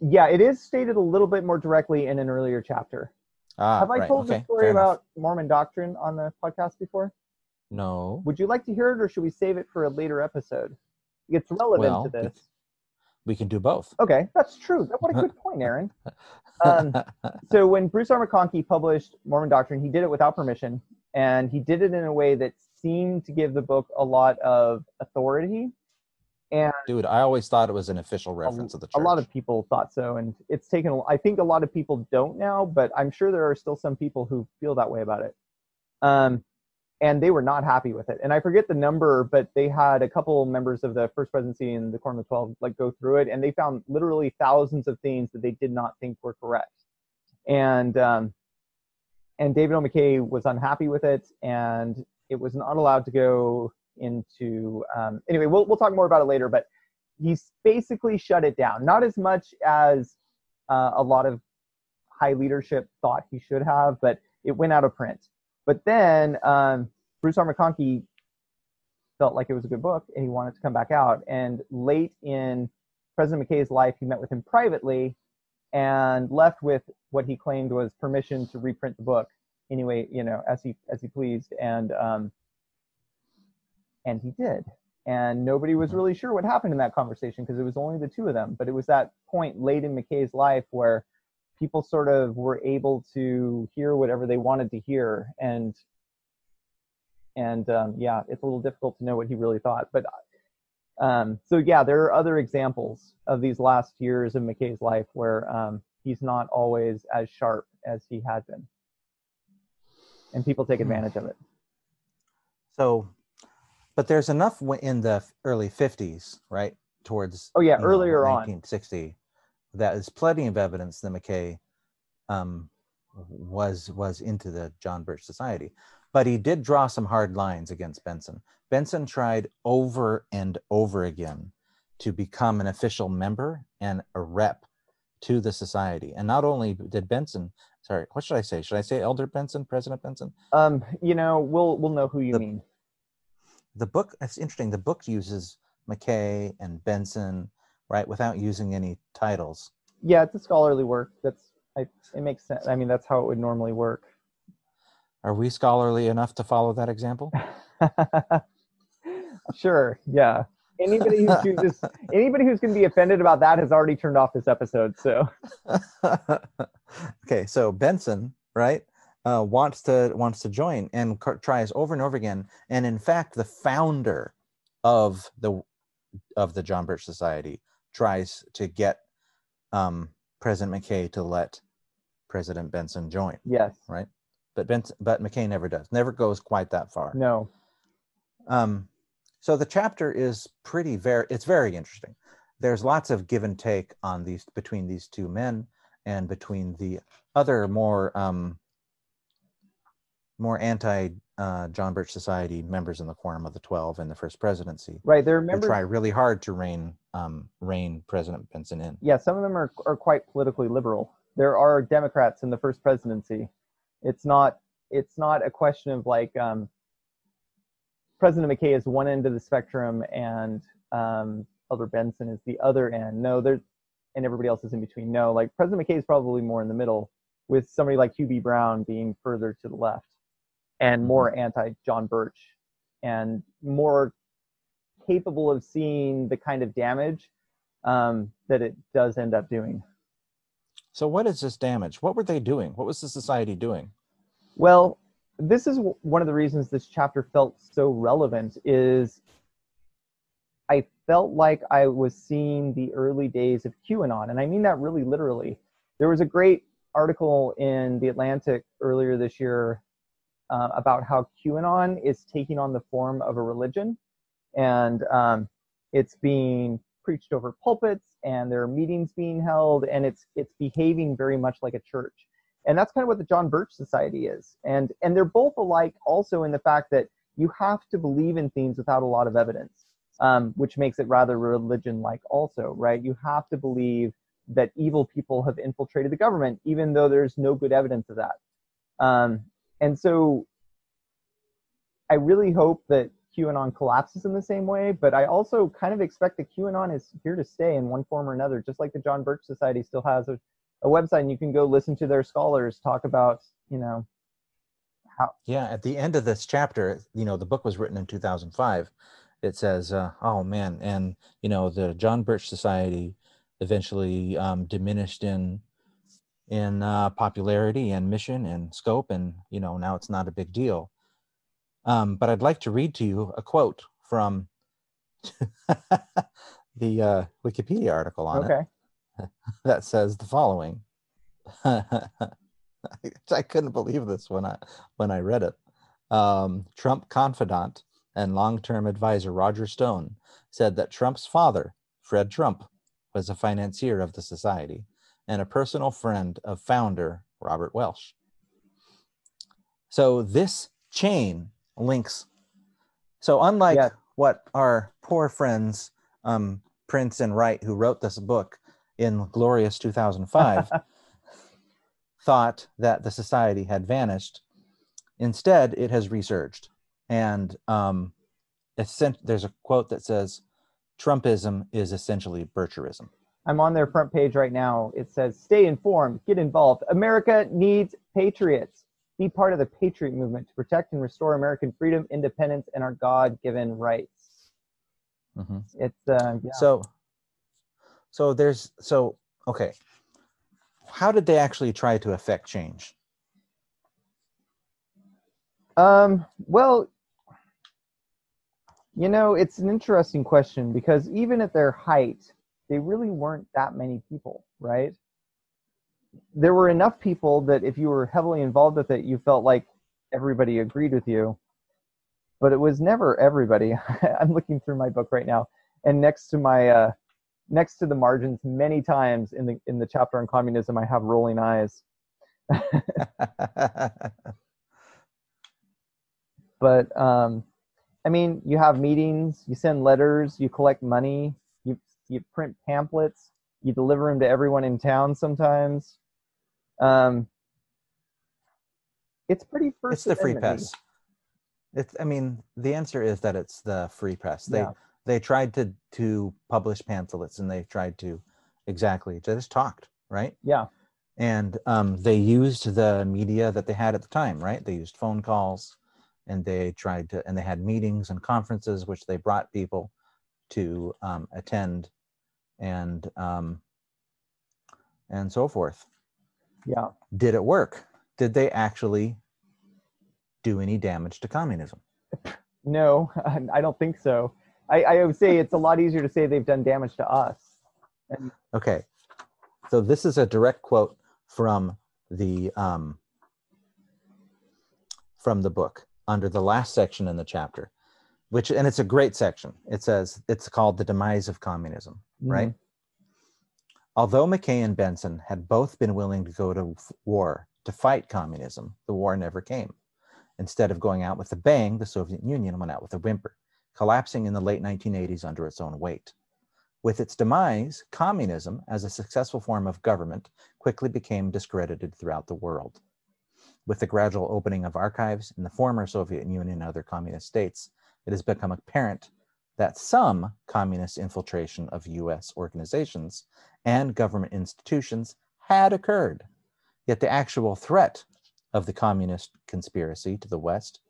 yeah it is stated a little bit more directly in an earlier chapter Ah, Have I right, told okay, the story fair enough. about Mormon doctrine on the podcast before? No. Would you like to hear it or should we save it for a later episode? It's relevant Well, to this. We can do both. Okay, that's true. What a good point, <laughs> Aaron. Um, so <laughs> when Bruce R. McConkie published Mormon Doctrine, he did it without permission, and he did it in a way that seemed to give the book a lot of authority. And Dude, I always thought it was an official reference of the church. a lot of people thought so, and it's taken. I think a lot of people don't now, but I'm sure there are still some people who feel that way about it. Um, and they were not happy with it. And I forget the number, but they had a couple members of the First Presidency and the Quorum of Twelve like go through it, and they found literally thousands of things that they did not think were correct. And um, and David O. McKay was unhappy with it, and it was not allowed to go into. Um, anyway, we'll we'll talk more about it later, but he's basically shut it down. Not as much as uh, a lot of high leadership thought he should have, but it went out of print. But then um, Bruce R. McConkie felt like it was a good book and he wanted to come back out. And late in President McKay's life, he met with him privately and left with what he claimed was permission to reprint the book anyway, you know, as he as he pleased. And um, and he did and nobody was really sure what happened in that conversation because it was only the two of them but it was that point late in mckay's life where people sort of were able to hear whatever they wanted to hear and and um, yeah it's a little difficult to know what he really thought but um, so yeah there are other examples of these last years of mckay's life where um, he's not always as sharp as he had been and people take Hmm. advantage of it So, but there's enough in the early 50s, right? Towards Oh, yeah, you know, earlier on. 1960, that is plenty of evidence that McKay um, was was into the John Birch Society, but he did draw some hard lines against Benson. Benson tried over and over again to become an official member and a rep to the society, and not only did Benson, sorry, what should I say? Should I say Elder Benson, President Benson? um, you know we'll we'll know who you The- mean the book it's interesting the book uses mckay and benson right without using any titles yeah it's a scholarly work that's I, it makes sense i mean that's how it would normally work are we scholarly enough to follow that example <laughs> sure. Yeah. Anybody who <laughs> chooses, anybody who's going to be offended about that has already turned off this episode. So. <laughs> okay, so Benson, right, uh, wants to wants to join and tries over and over again, and in fact, the founder of the of the John Birch Society tries to get um, President McKay to let President Benson join. Yes. Right. But Benson, but McKay never does. Never goes quite that far. No. Um, so the chapter is pretty very. It's very interesting. There's lots of give and take on these between these two men and between the other more um, more anti uh, John Birch Society members in the Quorum of the Twelve in the First Presidency. Right, they're members. try really hard to rein um, rein President Benson in. Yeah, some of them are are quite politically liberal. There are Democrats in the First Presidency. It's not it's not a question of like um, President McKay is one end of the spectrum and um, Elder Benson is the other end. No, there's and everybody else is in between. No, like President McKay is probably more in the middle, with somebody like Hugh B. Brown being further to the left and mm-hmm. more anti John Birch and more capable of seeing the kind of damage um, that it does end up doing. So, what is this damage? What were they doing? What was the society doing? Well, this is one of the reasons this chapter felt so relevant. Is I felt like I was seeing the early days of QAnon, and I mean that really literally. There was a great article in the Atlantic earlier this year uh, about how QAnon is taking on the form of a religion, and um, it's being preached over pulpits, and there are meetings being held, and it's it's behaving very much like a church, and that's kind of what the John Birch Society is, and and they're both alike also in the fact that you have to believe in things without a lot of evidence, um, which makes it rather religion-like also, right? You have to believe that evil people have infiltrated the government, even though there's no good evidence of that. Um, and so I really hope that QAnon collapses in the same way, but I also kind of expect that QAnon is here to stay in one form or another, just like the John Birch Society still has a, a website and you can go listen to their scholars talk about, you know, how. Yeah, at the end of this chapter, you know, the book was written in 2005. It says, uh, oh man, and, you know, the John Birch Society eventually um, diminished in in uh, popularity and mission and scope and you know now it's not a big deal. Um, but i'd like to read to you a quote from <laughs> the uh, wikipedia article on okay. it <laughs> that says the following. <laughs> I couldn't believe this when i when i read it. Um, trump confidant and long-term advisor roger stone said that trump's father fred trump was a financier of the society and a personal friend of founder Robert Welch. So this chain links. So unlike yeah. what our poor friends um, Prince and Wright, who wrote this book in glorious 2005, <laughs> thought that the society had vanished, instead it has resurged. And um, there's a quote that says, "Trumpism is essentially Bircherism." I'm on their front page right now. It says, Stay informed, get involved. America needs patriots. Be part of the patriot movement to protect and restore American freedom, independence, and our God given rights. Mm-hmm. It's, uh, yeah. So, so there's, so, okay. How did they actually try to affect change? Um, well, you know, it's an interesting question because even at their height, they really weren't that many people, right? There were enough people that if you were heavily involved with it, you felt like everybody agreed with you. But it was never everybody. <laughs> I'm looking through my book right now, and next to my uh, next to the margins, many times in the in the chapter on communism, I have rolling eyes. <laughs> but um, I mean, you have meetings, you send letters, you collect money, you print pamphlets, you deliver them to everyone in town sometimes. Um, it's pretty first. It's the free press. It's. I mean, the answer is that it's the free press. They yeah. they tried to to publish pamphlets and they tried to exactly just talked right. Yeah. And um, they used the media that they had at the time, right? They used phone calls, and they tried to and they had meetings and conferences which they brought people to um, attend and um, and so forth. Yeah. Did it work? Did they actually do any damage to communism? No <laughs> i don't think so. I, I would say it's a lot easier to say they've done damage to us. And- okay. So this is a direct quote from the um, from the book under the last section in the chapter, which and it's a great section. It says it's called the demise of communism, mm-hmm. right? Although McKay and Benson had both been willing to go to war to fight communism, the war never came. Instead of going out with a bang, the Soviet Union went out with a whimper, collapsing in the late 1980s under its own weight. With its demise, communism, as a successful form of government, quickly became discredited throughout the world. With the gradual opening of archives in the former Soviet Union and other communist states, it has become apparent that some communist infiltration of US organizations and government institutions had occurred. Yet the actual threat of the communist conspiracy to the West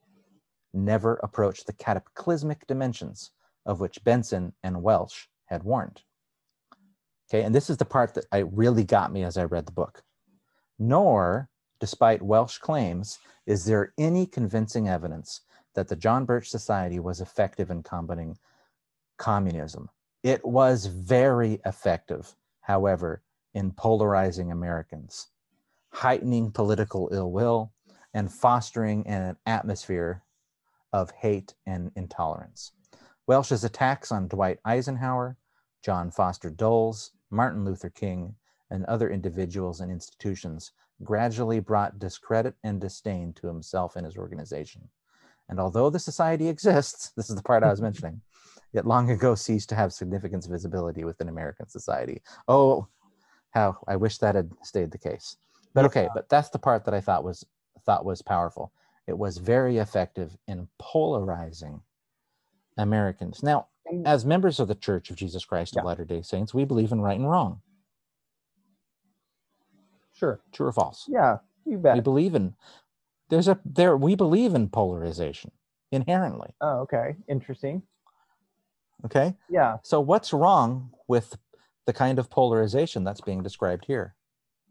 never approached the cataclysmic dimensions of which Benson and Welch had warned. Okay, and this is the part that I really got me as I read the book. Nor Despite Welch claims, is there any convincing evidence that the John Birch Society was effective in combating communism? It was very effective, however, in polarizing Americans, heightening political ill will, and fostering an atmosphere of hate and intolerance. Welch's attacks on Dwight Eisenhower, John Foster Dulles, Martin Luther King, and other individuals and institutions gradually brought discredit and disdain to himself and his organization. And although the society exists, <laughs> this is the part I was mentioning, it long ago ceased to have significance visibility within American society. Oh, how I wish that had stayed the case. But okay, but that's the part that I thought was thought was powerful. It was very effective in polarizing Americans. Now, mm. as members of the Church of Jesus Christ of yeah. Latter-day Saints, we believe in right and wrong. Sure. True or false? Yeah, you bet. We believe in there's a there we believe in polarization inherently. Oh, okay. Interesting. Okay? Yeah. So what's wrong with the kind of polarization that's being described here?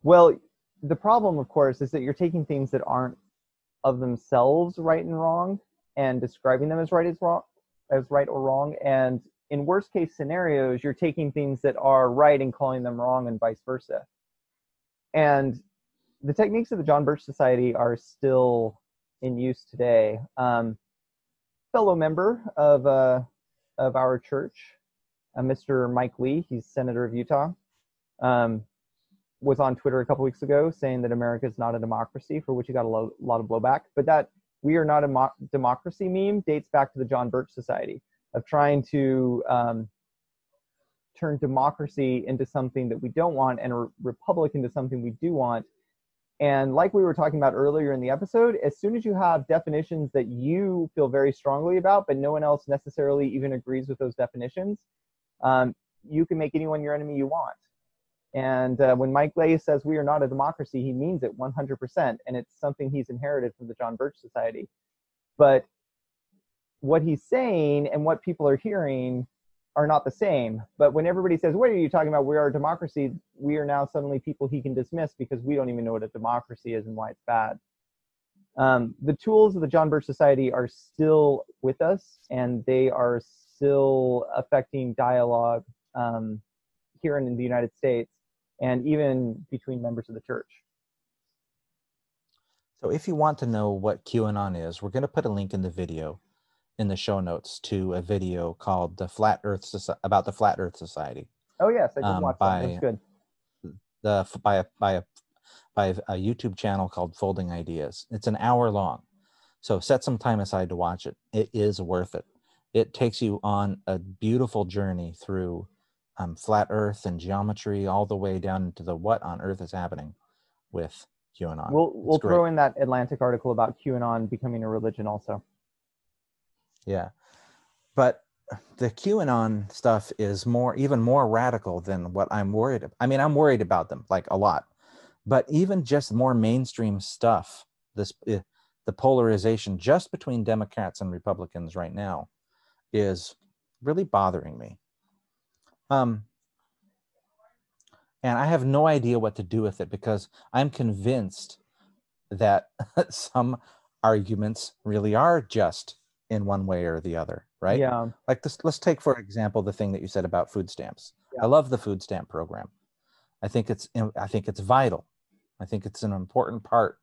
Well, the problem of course is that you're taking things that aren't of themselves right and wrong and describing them as right as wrong as right or wrong and in worst case scenarios you're taking things that are right and calling them wrong and vice versa and the techniques of the John Birch Society are still in use today. Um, fellow member of uh, of our church, uh, Mr. Mike Lee, he's senator of Utah, um, was on Twitter a couple weeks ago saying that America is not a democracy, for which he got a lo- lot of blowback. But that "we are not a mo- democracy" meme dates back to the John Birch Society of trying to um, turn democracy into something that we don't want and a republic into something we do want. And like we were talking about earlier in the episode, as soon as you have definitions that you feel very strongly about, but no one else necessarily even agrees with those definitions, um, you can make anyone your enemy you want. And uh, when Mike Lee says we are not a democracy, he means it 100%. And it's something he's inherited from the John Birch Society. But what he's saying and what people are hearing are not the same. But when everybody says, What are you talking about? We are a democracy, we are now suddenly people he can dismiss because we don't even know what a democracy is and why it's bad. Um, the tools of the John Birch Society are still with us and they are still affecting dialogue um, here in the United States and even between members of the church. So, if you want to know what QAnon is, we're going to put a link in the video in the show notes to a video called the Flat Earth Soci- about the Flat Earth Society. Oh yes, I did um, watch by, that. That's good. The by a by a by a YouTube channel called Folding Ideas. It's an hour long, so set some time aside to watch it. It is worth it. It takes you on a beautiful journey through um, flat Earth and geometry, all the way down to the what on Earth is happening with QAnon. We'll we'll throw in that Atlantic article about QAnon becoming a religion also. Yeah. But the QAnon stuff is more, even more radical than what I'm worried about. I mean, I'm worried about them like a lot, but even just more mainstream stuff, this, eh, the the polarization just between Democrats and Republicans right now is really bothering me. Um, and I have no idea what to do with it because I'm convinced that <laughs> some arguments really are just in one way or the other, right? Yeah. Like this, let's take for example the thing that you said about food stamps. Yeah. I love the food stamp program. I think it's I think it's vital. I think it's an important part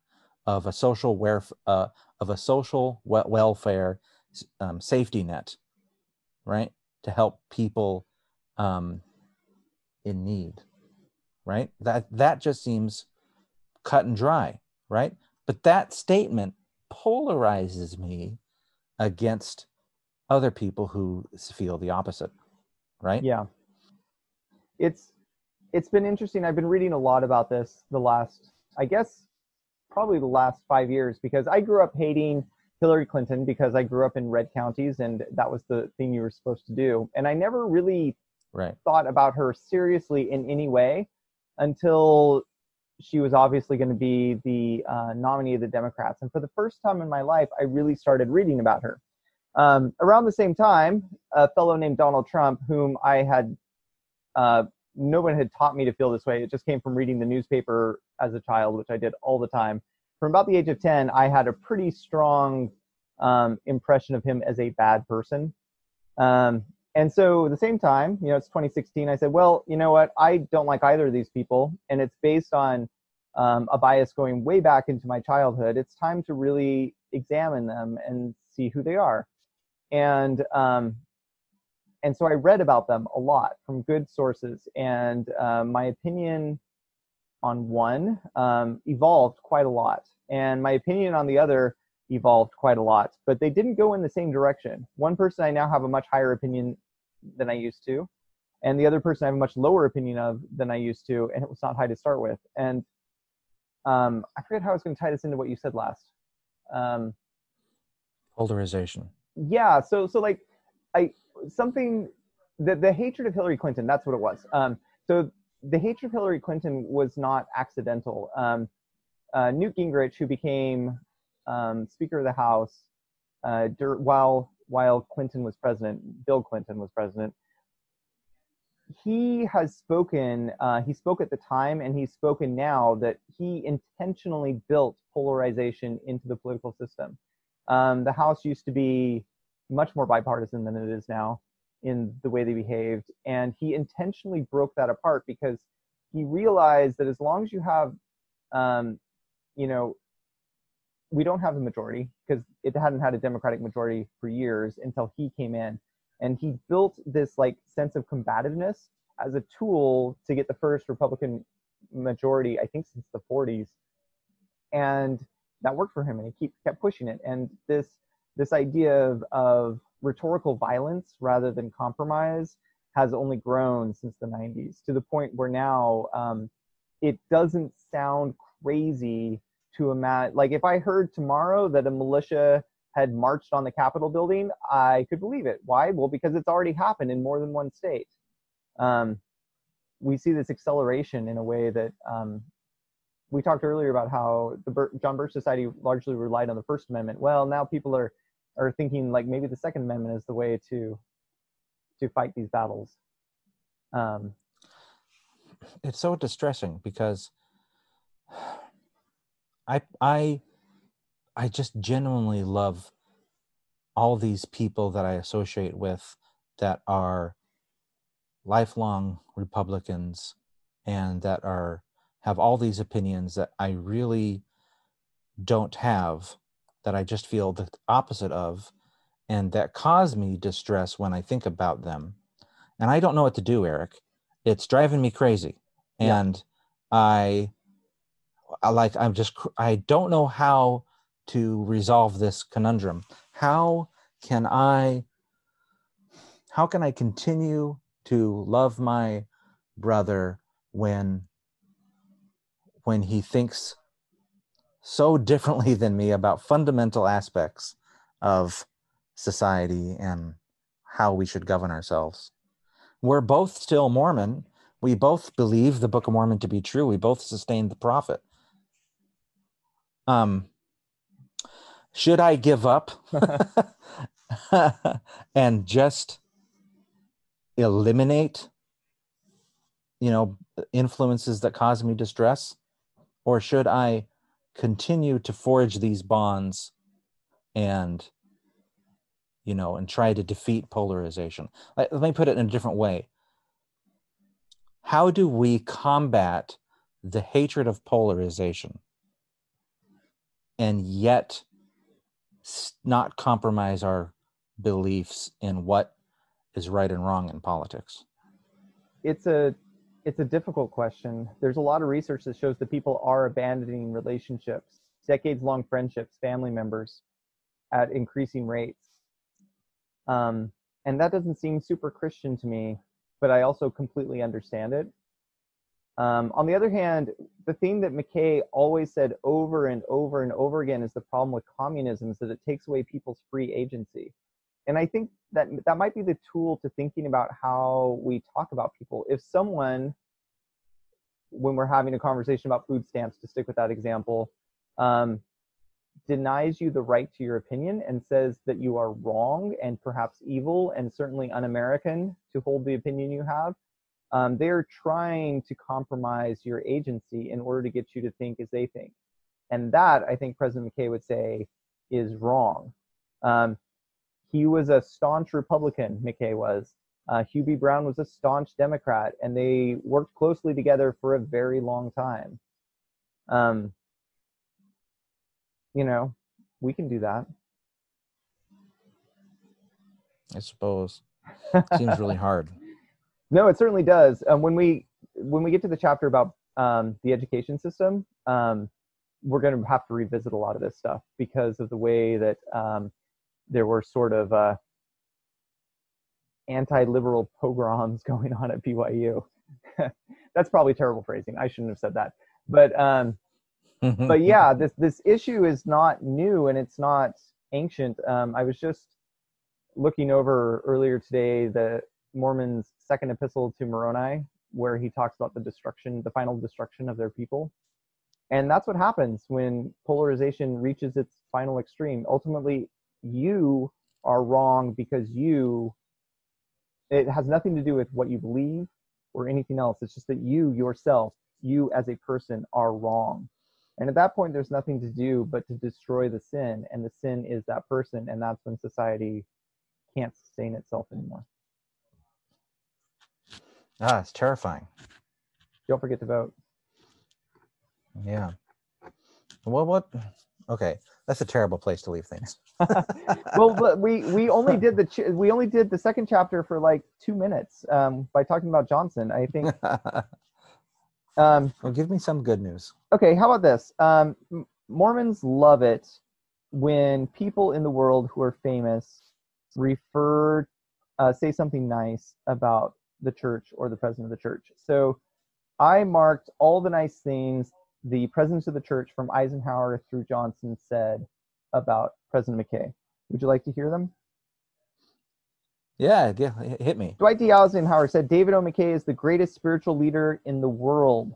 of a social where uh, of a social welfare um, safety net, right? To help people um, in need, right? That that just seems cut and dry, right? But that statement polarizes me against other people who feel the opposite, right? Yeah. It's it's been interesting. I've been reading a lot about this the last, I guess, probably the last five years because I grew up hating Hillary Clinton because I grew up in red counties and that was the thing you were supposed to do. And I never really right. thought about her seriously in any way until she was obviously going to be the uh, nominee of the Democrats. And for the first time in my life, I really started reading about her. Um, around the same time, a fellow named Donald Trump, whom I had uh, no one had taught me to feel this way. It just came from reading the newspaper as a child, which I did all the time. From about the age of 10, I had a pretty strong um, impression of him as a bad person. Um, and so at the same time, you know, it's 2016, I said, well, you know what? I don't like either of these people. And it's based on um, a bias going way back into my childhood. It's time to really examine them and see who they are. And um, and so I read about them a lot from good sources, and um, my opinion on one um, evolved quite a lot, and my opinion on the other evolved quite a lot, but they didn't go in the same direction. One person I now have a much higher opinion than I used to, and the other person I have a much lower opinion of than I used to, and it was not high to start with. And um, I forget how I was going to tie this into what you said last. Um, Polarization. Yeah. So so like I something the the hatred of Hillary Clinton. That's what it was. Um, so the hatred of Hillary Clinton was not accidental. Um, uh, Newt Gingrich, who became um, Speaker of the House uh, dur- while while Clinton was president, Bill Clinton was president. He has spoken. Uh, he spoke at the time, and he's spoken now that he intentionally built polarization into the political system. Um, the House used to be much more bipartisan than it is now in the way they behaved. And he intentionally broke that apart because he realized that as long as you have, um, you know, we don't have a majority because it hadn't had a Democratic majority for years until he came in. And he built this like sense of combativeness as a tool to get the first Republican majority, I think since the 40s. And that worked for him and he keep, kept pushing it. And this this idea of, of rhetorical violence rather than compromise has only grown since the 90s to the point where now um, it doesn't sound crazy to imagine. Like if I heard tomorrow that a militia had marched on the Capitol building, I could believe it. Why? Well, because it's already happened in more than one state. Um, we see this acceleration in a way that um, we talked earlier about how the John Birch Society largely relied on the First Amendment. Well, now people are are thinking like maybe the Second Amendment is the way to to fight these battles. Um, it's so distressing because I I I just genuinely love all these people that I associate with that are lifelong Republicans and that are have all these opinions that I really don't have that I just feel the opposite of and that cause me distress when I think about them. And I don't know what to do, Eric. It's driving me crazy. And yeah. I, I like I'm just I don't know how to resolve this conundrum. How can I how can I continue to love my brother when when he thinks so differently than me about fundamental aspects of society and how we should govern ourselves. We're both still Mormon. We both believe the Book of Mormon to be true. We both sustain the prophet. Um, should I give up <laughs> and just eliminate, you know, influences that cause me distress? Or should I continue to forge these bonds and, you know, and try to defeat polarization? Let me put it in a different way. How do we combat the hatred of polarization and yet not compromise our beliefs in what is right and wrong in politics? It's a it's a difficult question. There's a lot of research that shows that people are abandoning relationships, decades long friendships, family members at increasing rates. Um, and that doesn't seem super Christian to me, but I also completely understand it. Um, on the other hand, the thing that McKay always said over and over and over again is the problem with communism is that it takes away people's free agency. And I think that that might be the tool to thinking about how we talk about people. If someone, when we're having a conversation about food stamps, to stick with that example, um, denies you the right to your opinion and says that you are wrong and perhaps evil and certainly un-American to hold the opinion you have, um, they're trying to compromise your agency in order to get you to think as they think. And that, I think President McKay would say, is wrong. Um, he was a staunch Republican, McKay was. Uh, Hugh B. Brown was a staunch Democrat, and they worked closely together for a very long time. Um, you know, we can do that. I suppose. <laughs> Seems really hard. No, it certainly does. Um, when we when we get to the chapter about um, the education system, um, we're going to have to revisit a lot of this stuff because of the way that um, there were sort of uh, anti-liberal pogroms <laughs> going on at BYU. <laughs> That's probably terrible phrasing. I shouldn't have said that. But um, <laughs> but yeah, this this issue is not new and it's not ancient. Um, I was just looking over earlier today the Mormon's second epistle to Moroni, where he talks about the destruction, the final destruction of their people. And that's what happens when polarization reaches its final extreme. Ultimately, you are wrong because you, it has nothing to do with what you believe or anything else. It's just that you yourself, you as a person, are wrong. And at that point, there's nothing to do but to destroy the sin. And the sin is that person. And that's when society can't sustain itself anymore. Ah, it's terrifying. Don't forget to vote. Yeah. Well, what? Okay, that's a terrible place to leave things. <laughs> well, we we only did the ch- we only did the second chapter for like two minutes um, by talking about Johnson. I think. <laughs> um, well, give me some good news. Okay, how about this? Um, Mormons love it when people in the world who are famous refer uh, say something nice about the church or the president of the church. So I marked all the nice things the presidents of the church from Eisenhower through Johnson said about President McKay. Would you like to hear them? Yeah, yeah, hit me. Dwight D. Eisenhower said David O. McKay is the greatest spiritual leader in the world.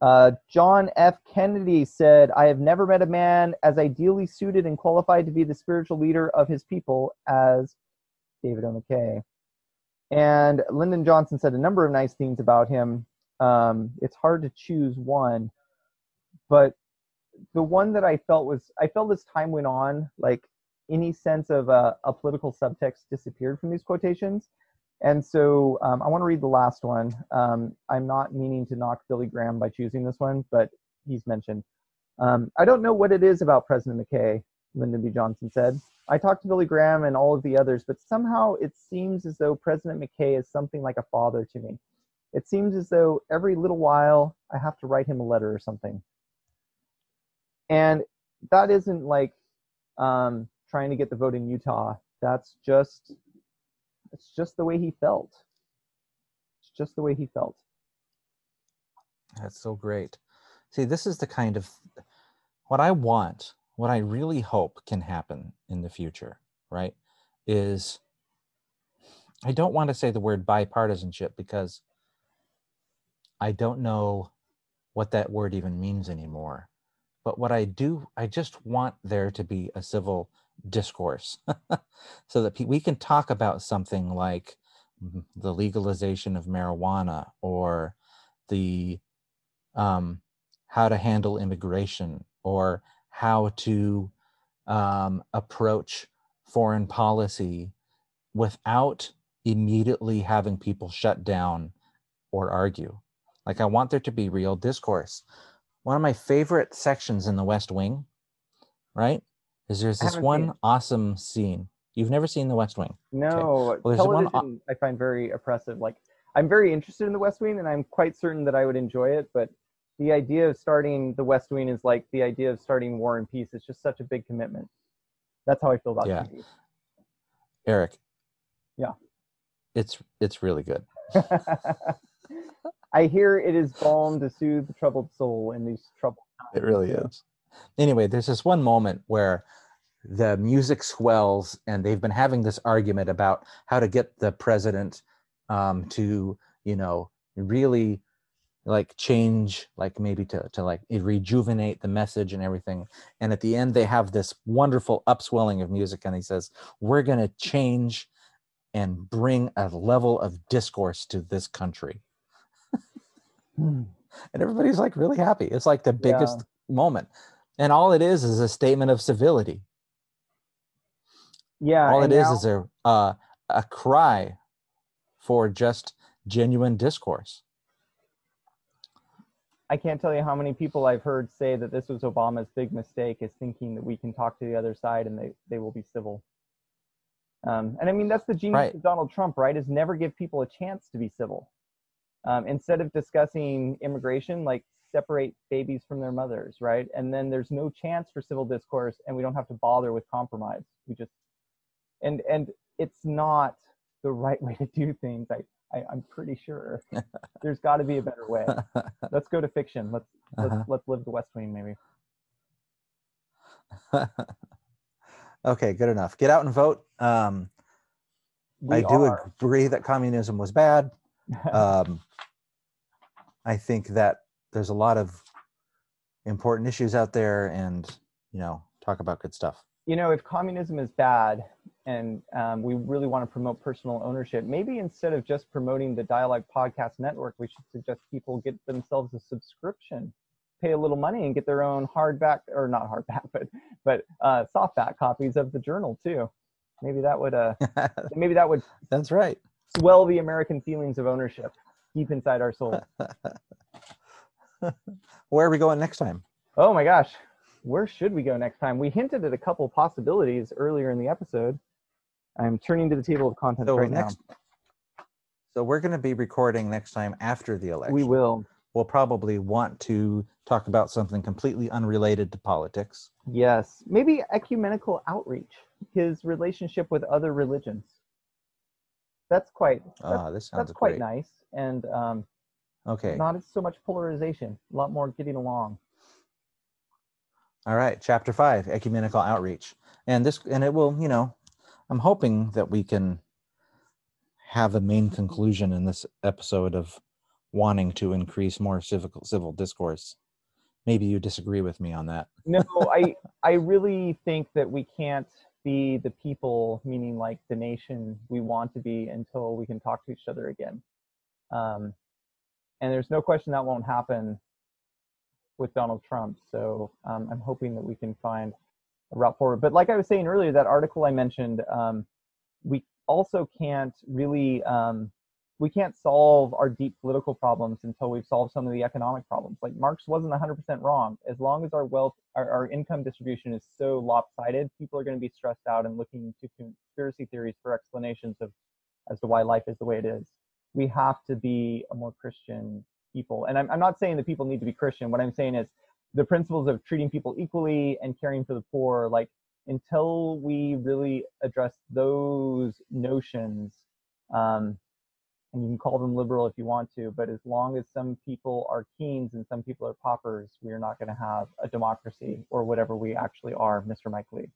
Uh, John F. Kennedy said, I have never met a man as ideally suited and qualified to be the spiritual leader of his people as David O. McKay. And Lyndon Johnson said a number of nice things about him. Um, it's hard to choose one, but the one that I felt was I felt as time went on, like any sense of a, a political subtext disappeared from these quotations. And so um, I want to read the last one. Um, I'm not meaning to knock Billy Graham by choosing this one, but he's mentioned. Um, I don't know what it is about President McKay, Lyndon B. Johnson said. I talked to Billy Graham and all of the others, but somehow it seems as though President McKay is something like a father to me. It seems as though every little while I have to write him a letter or something. And that isn't like um, trying to get the vote in Utah. That's just it's just the way he felt. It's just the way he felt. That's so great. See, this is the kind of what I want what I really hope can happen in the future, right, is I don't want to say the word bipartisanship because I don't know what that word even means anymore. but what I do, I just want there to be a civil discourse <laughs> so that we can talk about something like the legalization of marijuana or the um, how to handle immigration or how to um, approach foreign policy without immediately having people shut down or argue. Like, I want there to be real discourse. One of my favorite sections in the West Wing, right, is there's this one awesome scene. You've never seen the West Wing? No. Okay. Well, television one... I find very oppressive. Like, I'm very interested in the West Wing, and I'm quite certain that I would enjoy it. But the idea of starting the West Wing is like the idea of starting War and Peace. It's just such a big commitment. That's how I feel about yeah. TV. Eric. Yeah. It's it's really good. <laughs> I hear it is balm to soothe the troubled soul in these troubled times. It really is. Anyway, there's this one moment where the music swells and they've been having this argument about how to get the president um, to, you know, really like change like maybe to, to like rejuvenate the message and everything. And at the end they have this wonderful upswelling of music and he says we're going to change and bring a level of discourse to this country. Hmm. and everybody's like really happy. It's like the biggest yeah. moment. And all it is is a statement of civility. Yeah all it now- is is a uh, a cry for just genuine discourse I can't tell you how many people I've heard say that this was Obama's big mistake is thinking that we can talk to the other side and they, they will be civil. Um, and I mean, that's the genius right. of Donald Trump, right? Is never give people a chance to be civil. Um, instead of discussing immigration, like separate babies from their mothers, right? And then there's no chance for civil discourse and we don't have to bother with compromise. We just, and, and it's not the right <laughs> way to do things. I, I, am pretty sure <laughs> there's got to be a better way. <laughs> let's go to fiction. Let's let's uh-huh. let's live the West Wing, maybe. <laughs> okay, good enough. Get out and vote. Um, I do agree that communism was bad. Um, I think that there's a lot of important issues out there, and you know, talk about good stuff. You know, if communism is bad, and um, we really want to promote personal ownership. Maybe instead of just promoting the Dialogue Podcast Network, we should suggest people get themselves a subscription, pay a little money, and get their own hardback or not hardback, <laughs> but but uh, softback copies of the journal too. Maybe that would uh, <laughs> maybe that would. That's right. Swell the American feelings of ownership deep inside our soul. <laughs> Where are we going next time? Oh my gosh, where should we go next time? We hinted at a couple possibilities earlier in the episode. I'm turning to the table of contents so right next, now. So we're going to be recording next time after the election. We will. We'll probably want to talk about something completely unrelated to politics. Yes, maybe ecumenical outreach, his relationship with other religions. That's quite. Ah, that's, ah, this sounds that's quite nice, and um, okay, not so much polarization. A lot more getting along. All right, chapter five, ecumenical outreach, and this, and it will, you know, I'm hoping that we can have a main conclusion in this episode of wanting to increase more civil civil discourse. Maybe you disagree with me on that. no, <laughs> I I really think that we can't be the people, meaning like the nation we want to be, until we can talk to each other again. Um, and there's no question that won't happen with Donald Trump. So um, I'm hoping that we can find route forward. But like I was saying earlier, that article I mentioned, um, we also can't really um, we can't solve our deep political problems until we've solved some of the economic problems. Like Marx wasn't 100% wrong. As long as our wealth, our, our income distribution is so lopsided, people are going to be stressed out and looking to conspiracy theories for explanations of as to why life is the way it is. We have to be a more Christian people. And I'm, I'm not saying that people need to be Christian. What I'm saying is the principles of treating people equally and caring for the poor like until we really address those notions um, and you can call them liberal if you want to but as long as some people are keens and some people are paupers we're not going to have a democracy or whatever we actually are mr mike lee